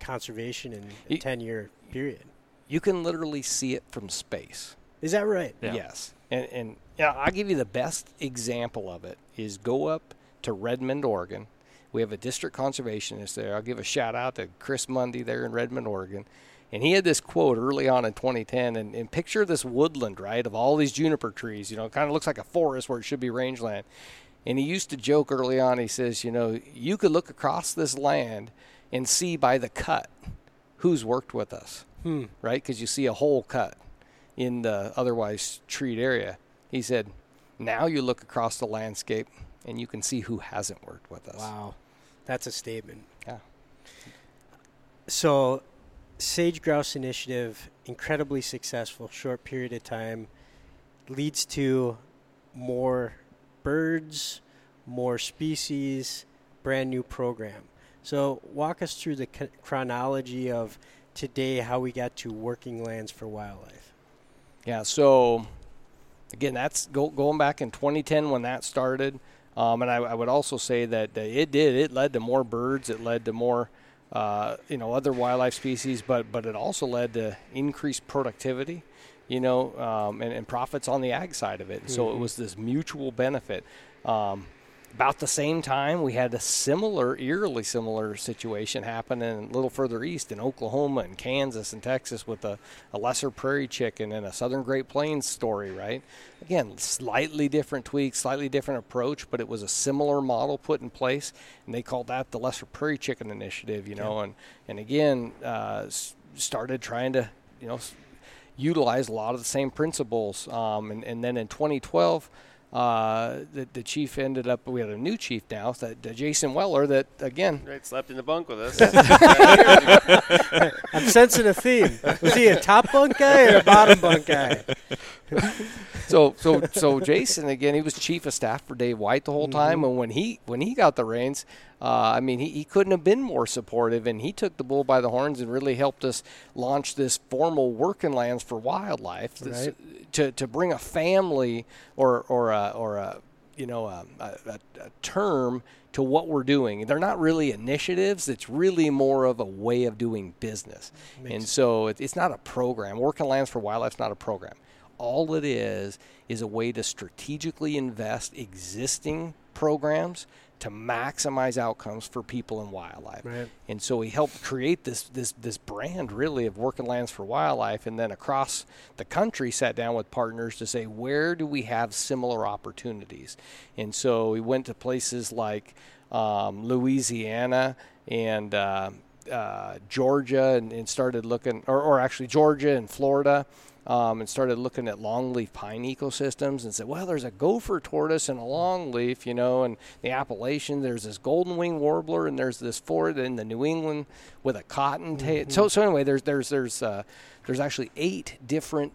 conservation in a 10 year period. You can literally see it from space. Is that right? Yeah. Yes. And, and yeah, I'll give you the best example of it is go up to Redmond, Oregon. We have a district conservationist there. I'll give a shout out to Chris Mundy there in Redmond, Oregon. And he had this quote early on in 2010, and, and picture this woodland, right, of all these juniper trees. You know, it kind of looks like a forest where it should be rangeland. And he used to joke early on, he says, you know, you could look across this land and see by the cut who's worked with us, hmm. right? Because you see a hole cut in the otherwise treed area. He said, now you look across the landscape and you can see who hasn't worked with us. Wow. That's a statement. Yeah. So, Sage Grouse Initiative, incredibly successful, short period of time, leads to more birds, more species, brand new program. So, walk us through the chronology of today, how we got to working lands for wildlife. Yeah, so again, that's go, going back in 2010 when that started. Um, and I, I, would also say that, that, it did. It led to more birds. It led to more, uh, you know, other wildlife species. But but it also led to increased productivity, you know, um, and, and, profits on the ag side of it. So it mm-hmm. was this mutual benefit. Um, about the same time, we had a similar, eerily similar situation happen in a little further east in Oklahoma and Kansas and Texas with a, a lesser prairie chicken and a southern Great Plains story, right? Again, slightly different tweaks, slightly different approach, but it was a similar model put in place, and they called that the lesser prairie chicken initiative, you know, yeah. and, and again, uh, started trying to, you know, utilize a lot of the same principles. Um, and, and then in 2012, uh, the, the chief ended up. We had a new chief now, that uh, Jason Weller. That again, right, slept in the bunk with us. I'm sensing a theme. Was he a top bunk guy or a bottom bunk guy? so so so Jason again. He was chief of staff for Dave White the whole time, mm-hmm. and when he when he got the reins, uh, I mean, he, he couldn't have been more supportive, and he took the bull by the horns and really helped us launch this formal working lands for wildlife right. to, to bring a family or, or, a, or a, you know, a, a, a term to what we're doing. They're not really initiatives. It's really more of a way of doing business. Makes and so it, it's not a program. Working Lands for Wildlife is not a program. All it is is a way to strategically invest existing programs to maximize outcomes for people and wildlife. Right. And so he helped create this this this brand really of working lands for wildlife and then across the country sat down with partners to say where do we have similar opportunities. And so we went to places like um, Louisiana and uh, uh, Georgia and, and, started looking, or, or actually Georgia and Florida, um, and started looking at longleaf pine ecosystems and said, well, there's a gopher tortoise and a longleaf, you know, and the Appalachian, there's this golden wing warbler, and there's this forest in the New England with a cottontail. Mm-hmm. So, so anyway, there's there's there's uh, there's actually eight different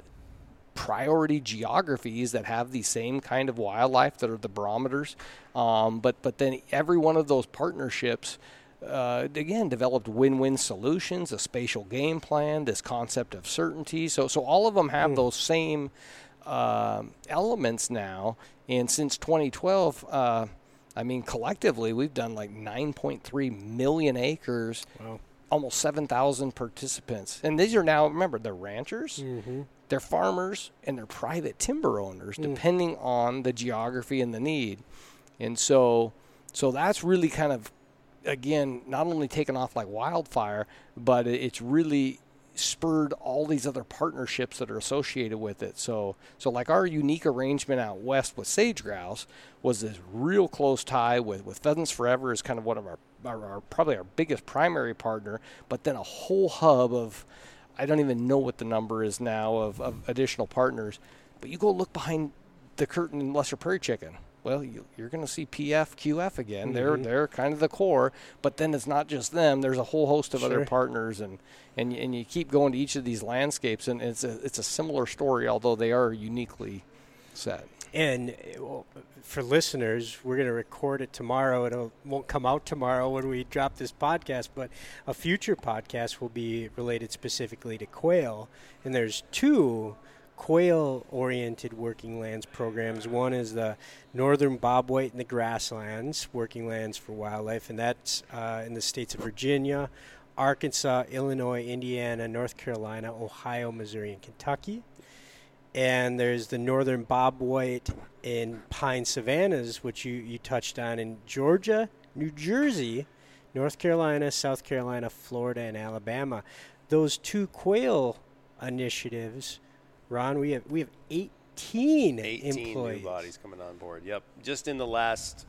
priority geographies that have the same kind of wildlife that are the barometers. Um, but but then every one of those partnerships uh, again developed win-win solutions, a spatial game plan, this concept of certainty. So so all of them have mm. those same uh, elements now. And since 2012, uh, I mean collectively we've done like 9.3 million acres. Wow. Almost 7,000 participants. And these are now, remember, they're ranchers, mm-hmm. they're farmers, and they're private timber owners, mm. depending on the geography and the need. And so, so that's really kind of again, not only taken off like wildfire, but it's really spurred all these other partnerships that are associated with it. So, so like our unique arrangement out west with sage grouse was this real close tie with with Pheasants Forever is kind of one of our, our, our probably our biggest primary partner, but then a whole hub of I don't even know what the number is now of, of additional partners. But you go look behind the curtain in Lesser Prairie Chicken well, you, are going to see PF, QF again. Mm-hmm. They're they're kind of the core, but then it's not just them. There's a whole host of sure. other partners, and and and you keep going to each of these landscapes, and it's a it's a similar story, although they are uniquely set. And well, for listeners, we're going to record it tomorrow. It won't come out tomorrow when we drop this podcast, but a future podcast will be related specifically to quail. And there's two quail oriented working lands programs. One is the Northern Bobwhite in the Grasslands, working lands for wildlife, and that's uh, in the states of Virginia, Arkansas, Illinois, Indiana, North Carolina, Ohio, Missouri, and Kentucky. And there's the Northern Bobwhite in pine savannas, which you, you touched on in Georgia, New Jersey, North Carolina, South Carolina, Florida, and Alabama. Those two quail initiatives Ron, we have we have 18, 18 employees. new bodies coming on board. Yep, just in the last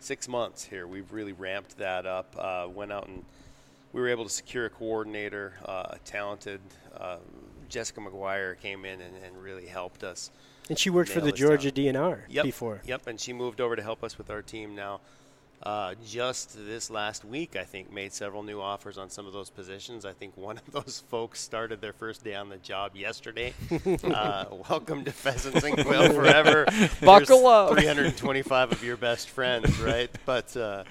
six months here, we've really ramped that up. Uh, went out and we were able to secure a coordinator, uh, a talented um, Jessica McGuire came in and, and, really helped us. And she worked for the Georgia down. DNR yep, before. Yep, and she moved over to help us with our team now uh, just this last week, I think, made several new offers on some of those positions. I think one of those folks started their first day on the job yesterday. uh, welcome to Pheasants and Quail Forever. Buckle up. 325 of your best friends, right? But uh,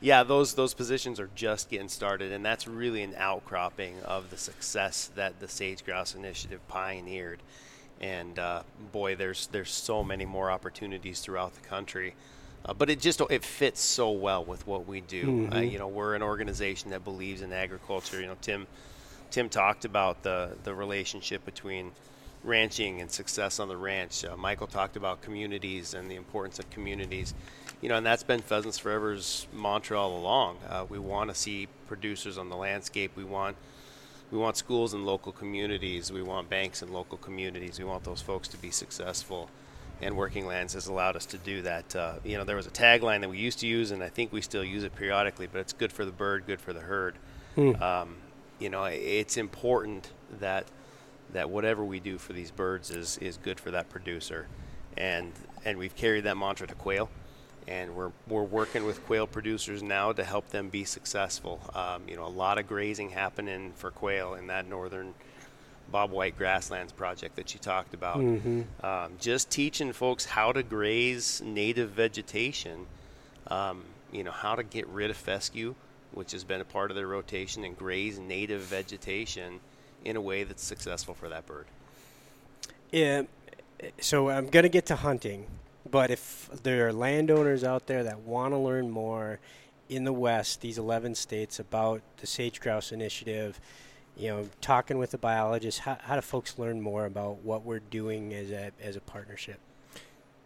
yeah, those those positions are just getting started, and that's really an outcropping of the success that the Sage Grouse Initiative pioneered. And uh, boy, there's there's so many more opportunities throughout the country. Uh, but it just it fits so well with what we do. Mm-hmm. Uh, you know, we're an organization that believes in agriculture. You know, Tim Tim talked about the the relationship between ranching and success on the ranch. Uh, Michael talked about communities and the importance of communities. You know, and that's been Pheasants Forever's mantra all along. Uh, we want to see producers on the landscape. We want we want schools and local communities. We want banks and local communities. We want those folks to be successful and Working Lands has allowed us to do that. Uh, you know, there was a tagline that we used to use, and I think we still use it periodically, but it's good for the bird, good for the herd. Hmm. Um, you know, it's important that that whatever we do for these birds is is good for that producer, and and we've carried that mantra to quail, and we're we're working with quail producers now to help them be successful. Um, you know, a lot of grazing happening for quail in that northern Bobwhite Grasslands project that you talked about. Mm-hmm. Um, just teaching folks how to graze native vegetation, um, you know, how to get rid of fescue, which has been a part of their rotation, and graze native vegetation in a way that's successful for that bird. Yeah, so I'm going to get to hunting, but if there are landowners out there that want to learn more in the West, these 11 states, about the sage grouse initiative, you know, talking with the biologists, how, how do folks learn more about what we're doing as a as a partnership?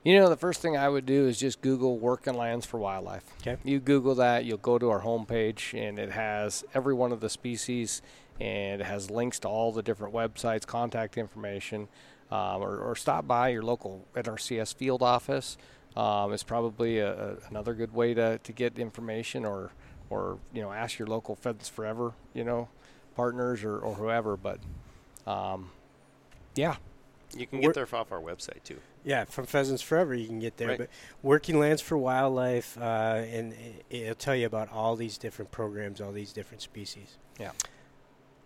You know, the first thing I would do is just Google working lands for wildlife. Okay. You Google that, you'll go to our homepage, and it has every one of the species, and it has links to all the different websites, contact information, um, or, or stop by your local NRCS field office. Um, it's probably a, a, another good way to, to get information, or or you know, ask your local Pheasants Forever, you know, partners or, or whoever. But um, yeah, You can get there off our website too. Yeah, from Pheasants Forever, you can get there. Right. But Working Lands for Wildlife, uh, and it'll tell you about all these different programs, all these different species. Yeah.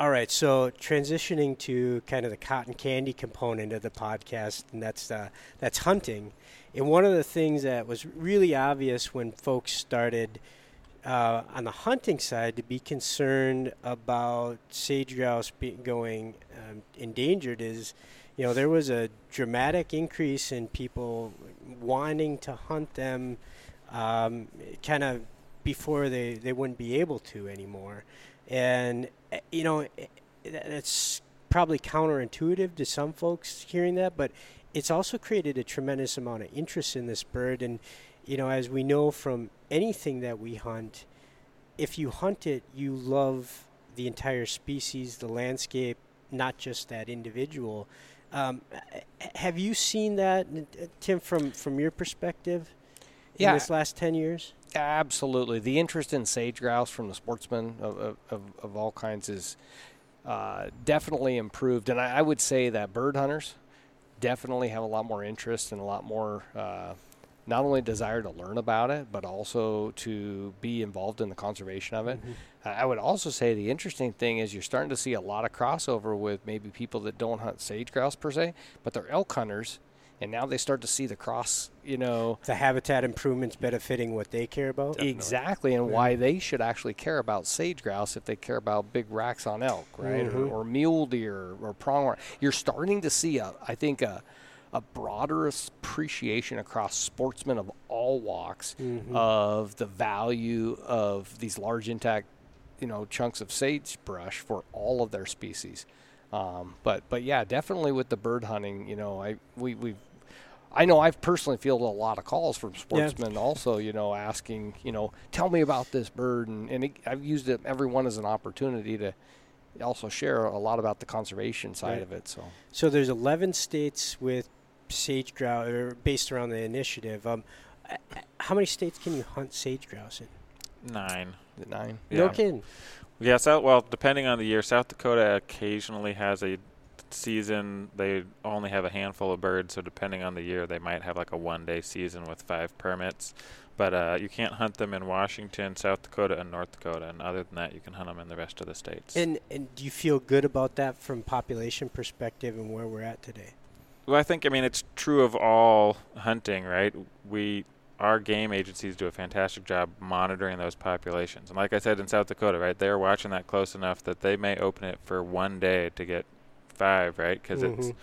All right, so transitioning to kind of the cotton candy component of the podcast, and that's uh, that's hunting. And one of the things that was really obvious when folks started uh, on the hunting side to be concerned about sage grouse be- going um, endangered is, you know, there was a dramatic increase in people wanting to hunt them, um, kind of before they, they wouldn't be able to anymore, and eh, you know, eh, that's probably counterintuitive to some folks hearing that, but it's also created a tremendous amount of interest in this bird. And you know as we know from anything that we hunt if you hunt it you love the entire species the landscape not just that individual um, have you seen that tim from from your perspective in Yeah. this last 10 years Absolutely. The interest in sage grouse from the sportsmen of, of, of, of all kinds is uh, definitely improved. And I, I would say that bird hunters definitely have a lot more interest and a lot more, uh, not only desire to learn about it, but also to be involved in the conservation of it. Uh, I would also say the interesting thing is you're starting to see a lot of crossover with maybe people that don't hunt sage grouse per se, but they're elk hunters. And now they start to see the cross, you know, the habitat improvements benefiting what they care about Exactly, and Yeah. why they should actually care about sage grouse if they care about big racks on elk, right, Mhm. or, or mule deer or pronghorn. You're starting to see a, I think a, a broader appreciation across sportsmen of all walks Mhm. of the value of these large intact, you know, chunks of sagebrush for all of their species. Um, but but yeah, definitely with the bird hunting, you know, I we we I know I've personally fielded a lot of calls from sportsmen also, you know, asking, you know, tell me about this bird. And, and it, I've used it, every one as an opportunity to also share a lot about the conservation side Right. of it. So, So there's 11 states with sage grouse, or based around the initiative. Um, uh, how many states can you hunt sage grouse in? Nine. the nine. No Yeah. kidding. Yeah, South, well, depending on the year, South Dakota occasionally has a season. They only have a handful of birds, so depending on the year, they might have like a one-day season with five permits. But uh, you can't hunt them in Washington, South Dakota, and North Dakota. And other than that, you can hunt them in the rest of the states. And and do you feel good about that from population perspective and where we're at today? Well, I think I mean it's true of all hunting, right? We our game agencies do a fantastic job monitoring those populations. And like I said in South Dakota, right, they're watching that close enough that they may open it for one day to get five, right? Because it's Mhm.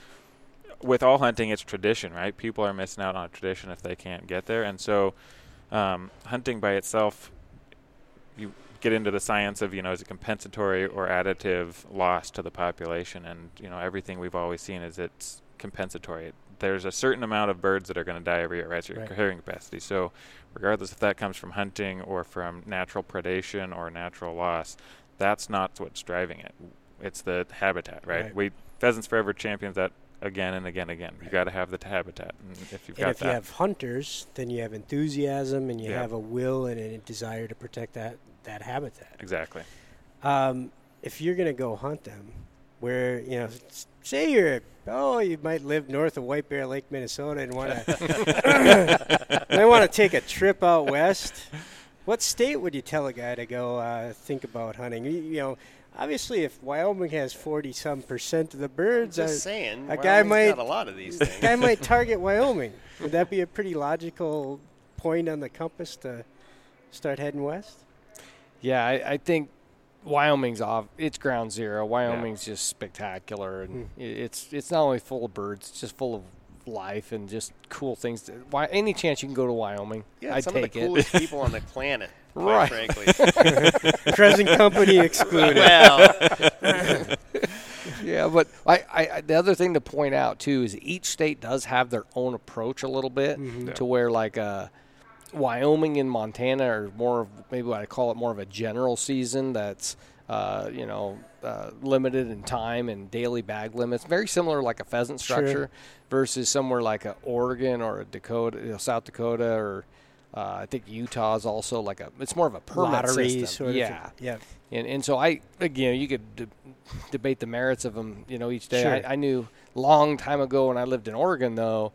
with all hunting, it's tradition, right? People are missing out on a tradition if they can't get there, and so um, hunting by itself, you get into the science of you know is it compensatory or additive loss to the population, and you know everything we've always seen is it's compensatory. There's a certain amount of birds that are going to die every year, right? So your Right. carrying capacity. So regardless if that comes from hunting or from natural predation or natural loss, that's not what's driving it. It's the habitat, right? Right. We Pheasants Forever champions that again and again and again. You got to have the t- habitat, and if you've And got if that, you have hunters, then you have enthusiasm and you Yeah. have a will and a desire to protect that that habitat. exactly. Um, if you're going to go hunt them, where you know, say you're oh, you might live north of White Bear Lake, Minnesota, and want to, and I want to take a trip out west. What state would you tell a guy to go uh, think about hunting? You, you know, obviously, if Wyoming has forty some percent of the birds, Just I- saying, a guy might- got a lot of these a things. guy might target Wyoming. Would that be a pretty logical point on the compass to start heading west? Yeah, I, I think Wyoming's off. It's ground zero. Wyoming's just spectacular, and i it's it's not only full of birds, it's just full of life and just cool things. To, why any chance you can go to Wyoming, Yeah, I'd some take of the it. coolest people on the planet, Right. frankly. Present company excluded. well, yeah, but I, I, the other thing to point out too is each state does have their own approach a little bit Mm-hmm. to where like uh, Wyoming and Montana are more of maybe what I call it more of a general season that's uh, you know uh, limited in time and daily bag limits, very similar like a pheasant Sure. structure versus somewhere like a Oregon or a Dakota, you know, South Dakota or. Uh, I think Utah is also like a. It's more of a permit Lottery system. sort of. yeah, Yeah. and and so I again you could de- debate the merits of them you know each day. Sure. I, I knew long time ago when I lived in Oregon though,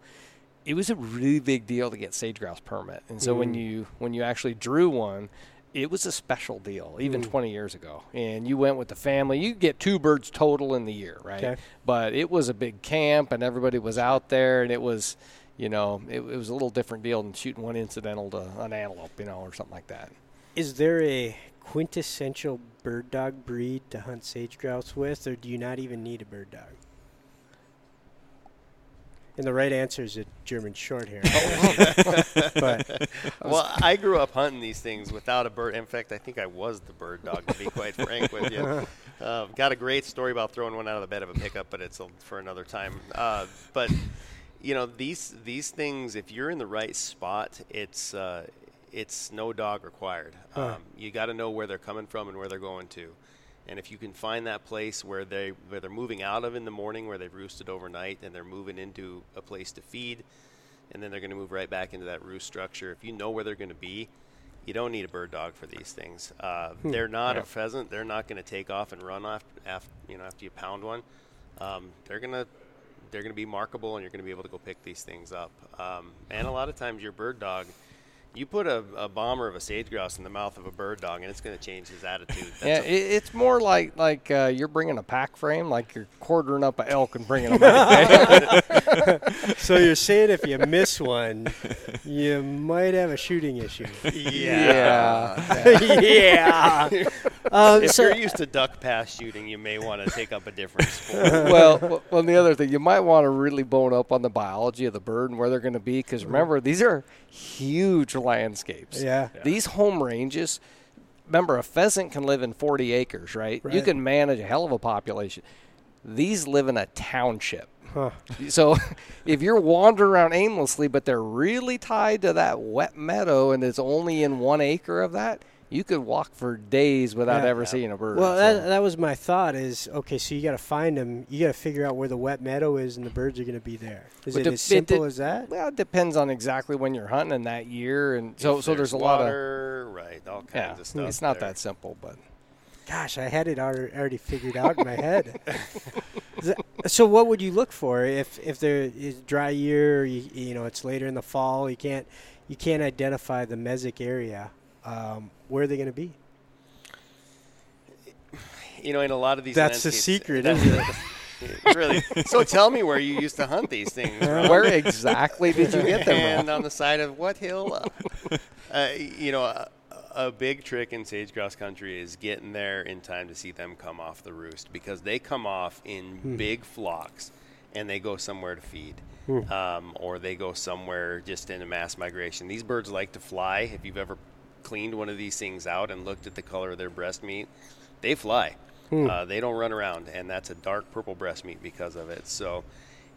it was a really big deal to get sage grouse permit, and so when Mm. you when you actually drew one. It was a special deal, even Mm. 20 years ago. And you went with the family. You get two birds total in the year, right? Okay. But it was a big camp, and everybody was out there, and it was, you know, it, it was a little different deal than shooting one incidental to an antelope, you know, or something like that. Is there a quintessential bird dog breed to hunt sage grouse with, or do you not even need a bird dog? And the right answer is a German short hair. but Well, I grew up hunting these things without a bird. In fact, I think I was the bird dog, to be quite frank with you. Uh, got a great story about throwing one out of the bed of a pickup, but it's a, for another time. Uh, but you know, these these things, if you're in the right spot, it's uh, it's no dog required. Huh. Um, you got to know where they're coming from and where they're going to. And if you can find that place where they where they're moving out of in the morning, where they've roosted overnight, and they're moving into a place to feed, and then they're going to move right back into that roost structure. If you know where they're going to be, you don't need a bird dog for these things. Uh, They're not a pheasant. They're not going to take off and run off after you know after you pound one. Um, they're gonna they're going to be markable, and you're going to be able to go pick these things up. Um, and a lot of times, your bird dog. You put a, a bomber of a sage grouse in the mouth of a bird dog, and it's going to change his attitude. That's yeah, a- it, it's more like like uh, you're bringing a pack frame, like you're quartering up an elk and bringing them out. so you're saying if you miss one, you might have a shooting issue. yeah. yeah. Um, if so, you're used to duck pass shooting, you may want to take up a different sport. well, well, well, the other thing, you might want to really bone up on the biology of the bird and where they're going to be, because remember, these are huge landscapes. yeah. These home ranges. Remember, a pheasant can live in 40 acres, right? You can manage a hell of a population. These live in a township. Huh. So if you're wandering around aimlessly, but they're really tied to that wet meadow and it's only in one acre of that, you could walk for days without Yeah. ever seeing a bird. Well, So- that, that was my thought. Is okay. So you got to find them. You got to figure out where the wet meadow is, and the birds are going to be there. Is But it the- as simple it- as that? well, it depends on exactly when you're hunting in that year, and so If so there's a lot of right, all kinds yeah. of stuff. It's not there. that simple, but Gosh, I had it already figured out in my head. So, what would you look for if if there is dry year? Or you, you know, it's later in the fall. You can't you can't identify the mesic area. Um, where are they going to be? You know, in a lot of these. That's the secret, that's isn't it? really. So tell me where you used to hunt these things. Ron. where exactly did you get them? and on the side of what hill? uh, you know, a, a big trick in sage grouse country is getting there in time to see them come off the roost because they come off in big flocks and they go somewhere to feed. Um, or they go somewhere just in a mass migration. These birds like to fly. If you've ever cleaned one of these things out and looked at the color of their breast meat, they fly. Uh, they don't run around, and that's a dark purple breast meat because of it. So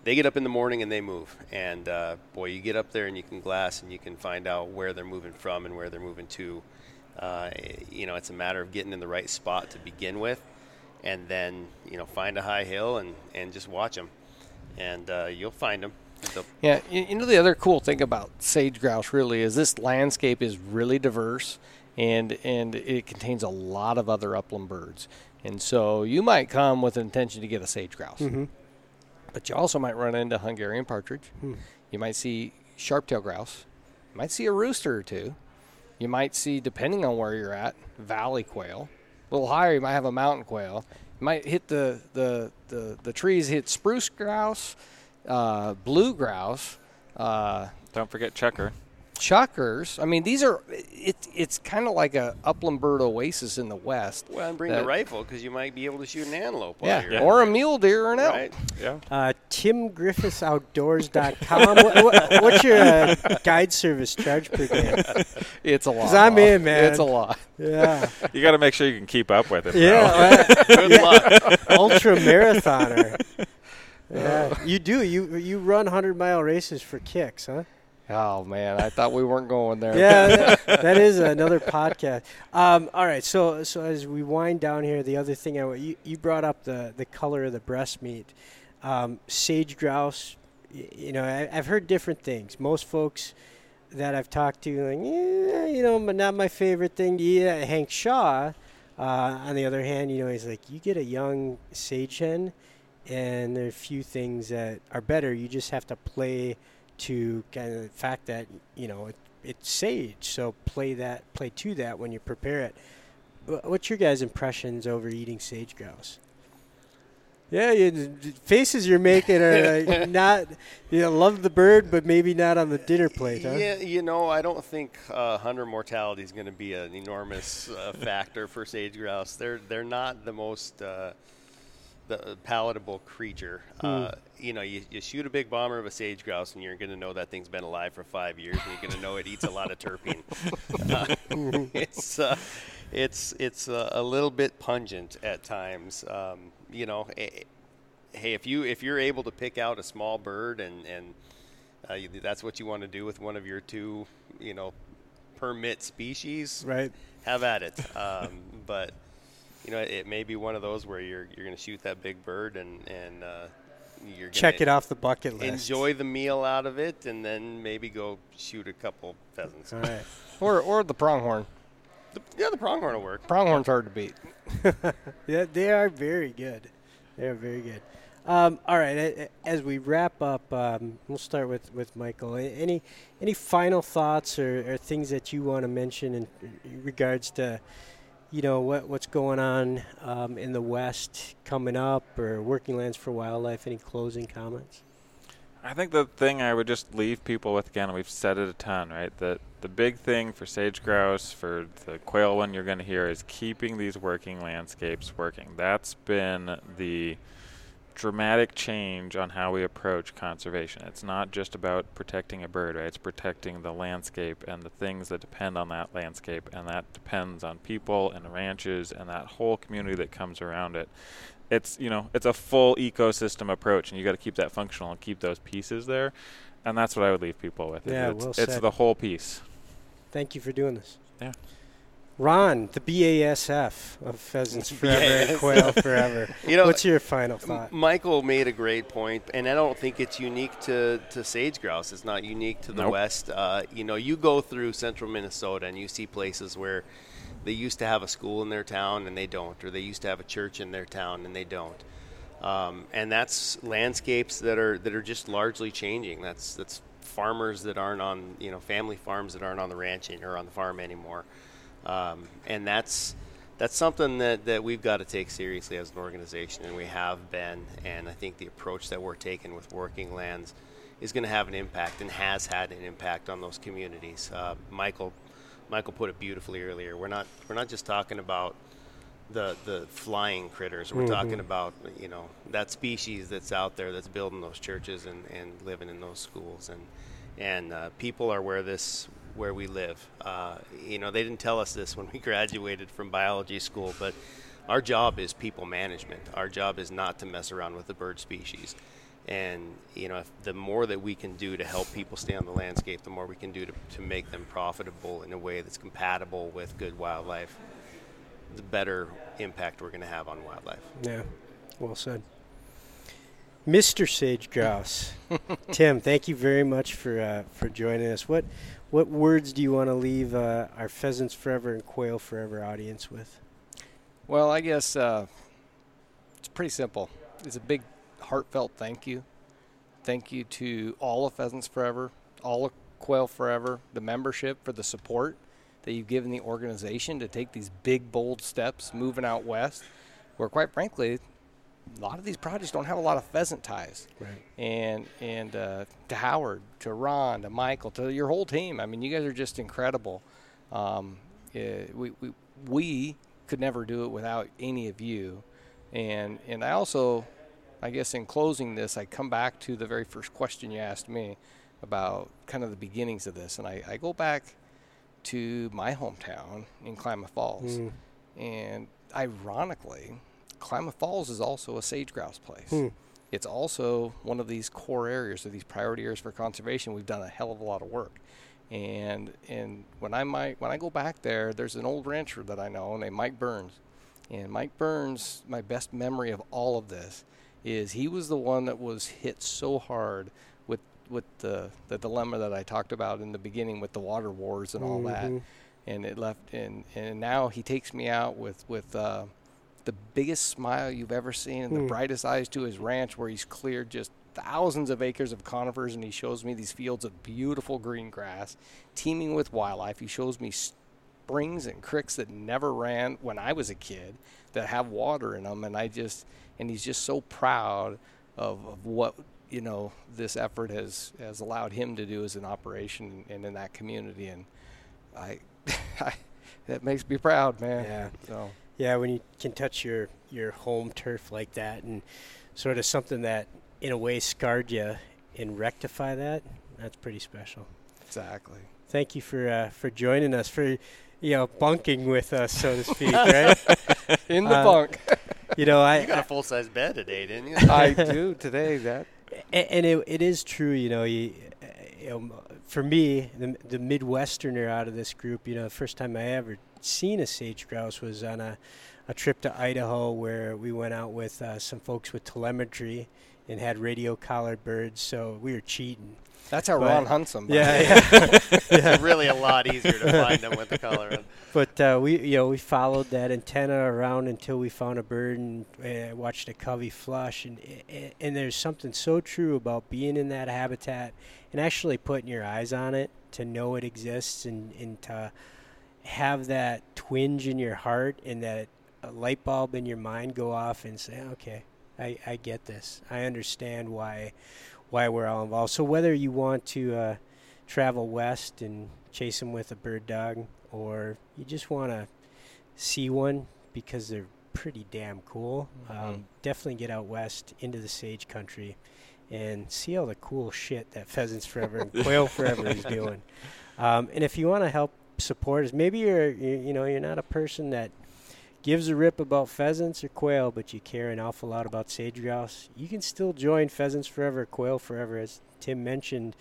they get up in the morning and they move. And uh, boy, you get up there and you can glass and you can find out where they're moving from and where they're moving to. Uh, you know, it's a matter of getting in the right spot to begin with, and then you know find a high hill and and just watch them, and uh, you'll find them. Yeah, you, you know the other cool thing about sage grouse really is this landscape is really diverse, and and it contains a lot of other upland birds. And so you might come with an intention to get a sage grouse, mm-hmm. but you also might run into Hungarian partridge. Hmm. You might see sharp-tailed grouse. You might see a rooster or two. You might see, depending on where you're at, valley quail. A little higher, you might have a mountain quail. You might hit the the the, the trees, hit spruce grouse, uh, blue grouse. Uh, Don't forget chukar. Chukars. I mean, these are it's it's kind of like a upland bird oasis in the west. Well, and bring that- the rifle because you might be able to shoot an antelope. while Yeah, you're Yeah. or a mule deer or an elk. Right. Yeah. Uh, TimGriffithsOutdoors.com. what, what, what's your uh, guide service charge per day? It's a lot. 'Cause I'm in, man. It's a lot. Yeah. You got to make sure you can keep up with it. bro. Yeah. Good luck. ultra marathoner. Yeah, you do. You you run hundred mile races for kicks, huh? Oh man, I thought we weren't going there. Yeah, that, that is another podcast. Um, all right, so so as we wind down here, the other thing I you, you brought up the the color of the breast meat, um, sage grouse. You know, I, I've heard different things. Most folks that I've talked to, like, yeah, you know, but not my favorite thing to eat. Uh, Hank Shaw, uh, on the other hand, you know, he's like, you get a young sage hen, and there are a few things that are better. You just have to play to kind of the fact that you know it, it's sage. So play that, play to that when you prepare it. What's your guys' impressions over eating sage grouse? Yeah, you, the faces you're making are like not. You know, love the bird, but maybe not on the dinner plate, huh? Yeah, you know, I don't think uh, hunter mortality is going to be an enormous uh, factor for sage grouse. They're they're not the most uh, the palatable creature. Uh, you know, you, you shoot a big bomber of a sage grouse, and you're going to know that thing's been alive for five years, and you're going to know it eats a lot of terpene. Uh, it's uh, it's it's uh, a little bit pungent at times. Um, you know, eh, hey, if you if you're able to pick out a small bird and and uh, you- that's what you want to do with one of your two, you know, permit species, Right. have at it. Um, but you know, it may be one of those where you're you're going to shoot that big bird and and uh, you're Check gonna it off the bucket list. Enjoy the meal out of it, and then maybe go shoot a couple pheasants. All right. Or or the pronghorn. The, yeah, the pronghorn will work. Pronghorn's hard to beat. Yeah, they are very good. They are very good. Um, all right, a- a- as we wrap up, um, we'll start with, with Michael. Any any final thoughts or, or things that you want to mention in, in regards to, you know, what what's going on um, in the West coming up, or Working Lands for Wildlife? Any closing comments? I think the thing I would just leave people with again, we've said it a ton, right? That the big thing for sage grouse, for the quail one you're going to hear is keeping these working landscapes working. That's been the dramatic change on how we approach conservation. It's not just about protecting a bird, right? It's protecting the landscape and the things that depend on that landscape, and that depends on people and ranches and that whole community that comes around it. It's you know it's a full ecosystem approach, and you got to keep that functional and keep those pieces there, and that's what I would leave people with. Yeah, it's, well it's the whole piece. Thank you for doing this. Yeah. Ron, the BASF of pheasants forever and quail forever. You know, What's your final M- thought? Michael made a great point, and I don't think it's unique to, to sage grouse. It's not unique to the Nope. West. Uh, you know, you go through central Minnesota and you see places where they used to have a school in their town and they don't, or they used to have a church in their town and they don't. Um, and that's landscapes that are that are just largely changing. That's that's farmers that aren't on you know family farms that aren't on the ranch or on the farm anymore. Um, and that's that's something that, that we've got to take seriously as an organization, and we have been. And I think the approach that we're taking with Working Lands is going to have an impact and has had an impact on those communities. Uh, Michael, Michael put it beautifully earlier. We're not we're not just talking about the the flying critters. We're talking about you know that species that's out there that's building those churches and, and living in those schools and and uh, people are where this where we live. Uh, you know they didn't tell us this when we graduated from biology school, but our job is people management. Our job is not to mess around with the bird species. And you know, if the more that we can do to help people stay on the landscape, the more we can do to, to make them profitable in a way that's compatible with good wildlife the better impact we're going to have on wildlife. Yeah, well said. Mr. Sage Grouse, Tim, thank you very much for uh, for joining us. What what words do you want to leave uh, our pheasants forever and quail forever audience with? Well, I guess uh, it's pretty simple. It's a big, heartfelt thank you. Thank you to all of Pheasants Forever, all of Quail Forever, the membership for the support that you've given the organization to take these big, bold steps moving out west, where quite frankly, a lot of these projects don't have a lot of pheasant ties. Right. And and uh, to Howard, to Ron, to Michael, to your whole team. I mean, you guys are just incredible. Um, yeah, we, we we could never do it without any of you. And and I also, I guess in closing this, I come back to the very first question you asked me about kind of the beginnings of this, and I, I go back to my hometown in Klamath Falls, Mm. and ironically, Klamath Falls is also a sage grouse place. Hmm. It's also one of these core areas or these priority areas for conservation. We've done a hell of a lot of work, and and when I might when I go back there, there's an old rancher that I know named Mike Burns, and Mike Burns, my best memory of all of this is he was the one that was hit so hard with with the the dilemma that I talked about in the beginning with the water wars and all that, Mhm. and it left and and now he takes me out with with uh, the biggest smile you've ever seen and the Hmm. brightest eyes to his ranch where he's cleared just thousands of acres of conifers and he shows me these fields of beautiful green grass teeming with wildlife. He shows me springs and creeks that never ran when I was a kid that have water in them and I just and he's just so proud of, of what you know this effort has has allowed him to do as an operation and in that community. And I, I that makes me proud man. Yeah. so Yeah, when you can touch your your home turf like that and sort of something that in a way scarred you and rectify that, that's pretty special. exactly Thank you for uh, for joining us for you know bunking with us, so to speak, right? in the Uh, bunk You know, I, You got I a full size bed today, didn't you? I do today that A- and it, it is true you know you, uh, you know, for me the, the midwesterner out of this group you know the first time i ever seen a sage grouse was on a, a trip to idaho where we went out with uh, some folks with telemetry and had radio collared birds so we were cheating that's how But- Ron hunts them by yeah, yeah. It's really a lot easier to find them with the collar on. but uh, we you know we followed that antenna around until we found a bird and uh, watched a covey flush and and- and there's something so true about being in that habitat and actually putting your eyes on it to know it exists and, and to have that twinge in your heart and that light bulb in your mind go off and say okay I, I get this. I understand why why we're all involved. So whether you want to uh, travel west and chase them with a bird dog or you just want to see one because they're pretty damn cool, um, definitely get out west into the sage country and see all the cool shit that Pheasants Forever and Quail Forever is doing. Um, and if you want to help support us, maybe you're you, you know you're not a person that gives a rip about pheasants or quail, but you care an awful lot about sage grouse. You can still join Pheasants Forever, Quail Forever, as Tim mentioned.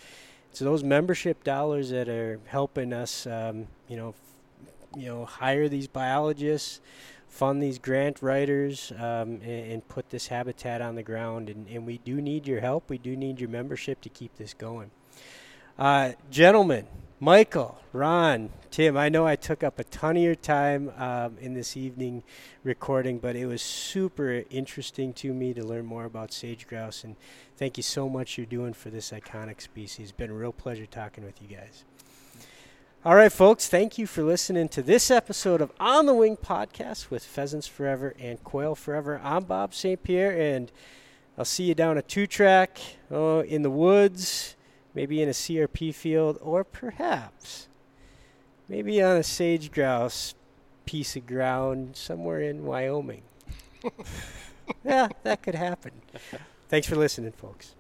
It's those membership dollars that are helping us, um, you know, f- you know, hire these biologists, fund these grant writers, um, and, and put this habitat on the ground. And, and we do need your help. We do need your membership to keep this going. Uh, gentlemen, Michael, Ron, Tim, I know I took up a ton of your time um, in this evening recording, but it was super interesting to me to learn more about sage grouse. And thank you so much you're doing for this iconic species. Been a real pleasure talking with you guys. All right, folks, thank you for listening to this episode of On the Wing podcast with Pheasants Forever and Quail Forever. I'm Bob St. Pierre, and I'll see you down a two track oh, in the woods, maybe in a CRP field, or perhaps maybe on a sage grouse piece of ground somewhere in Wyoming. yeah, that could happen. Thanks for listening, folks.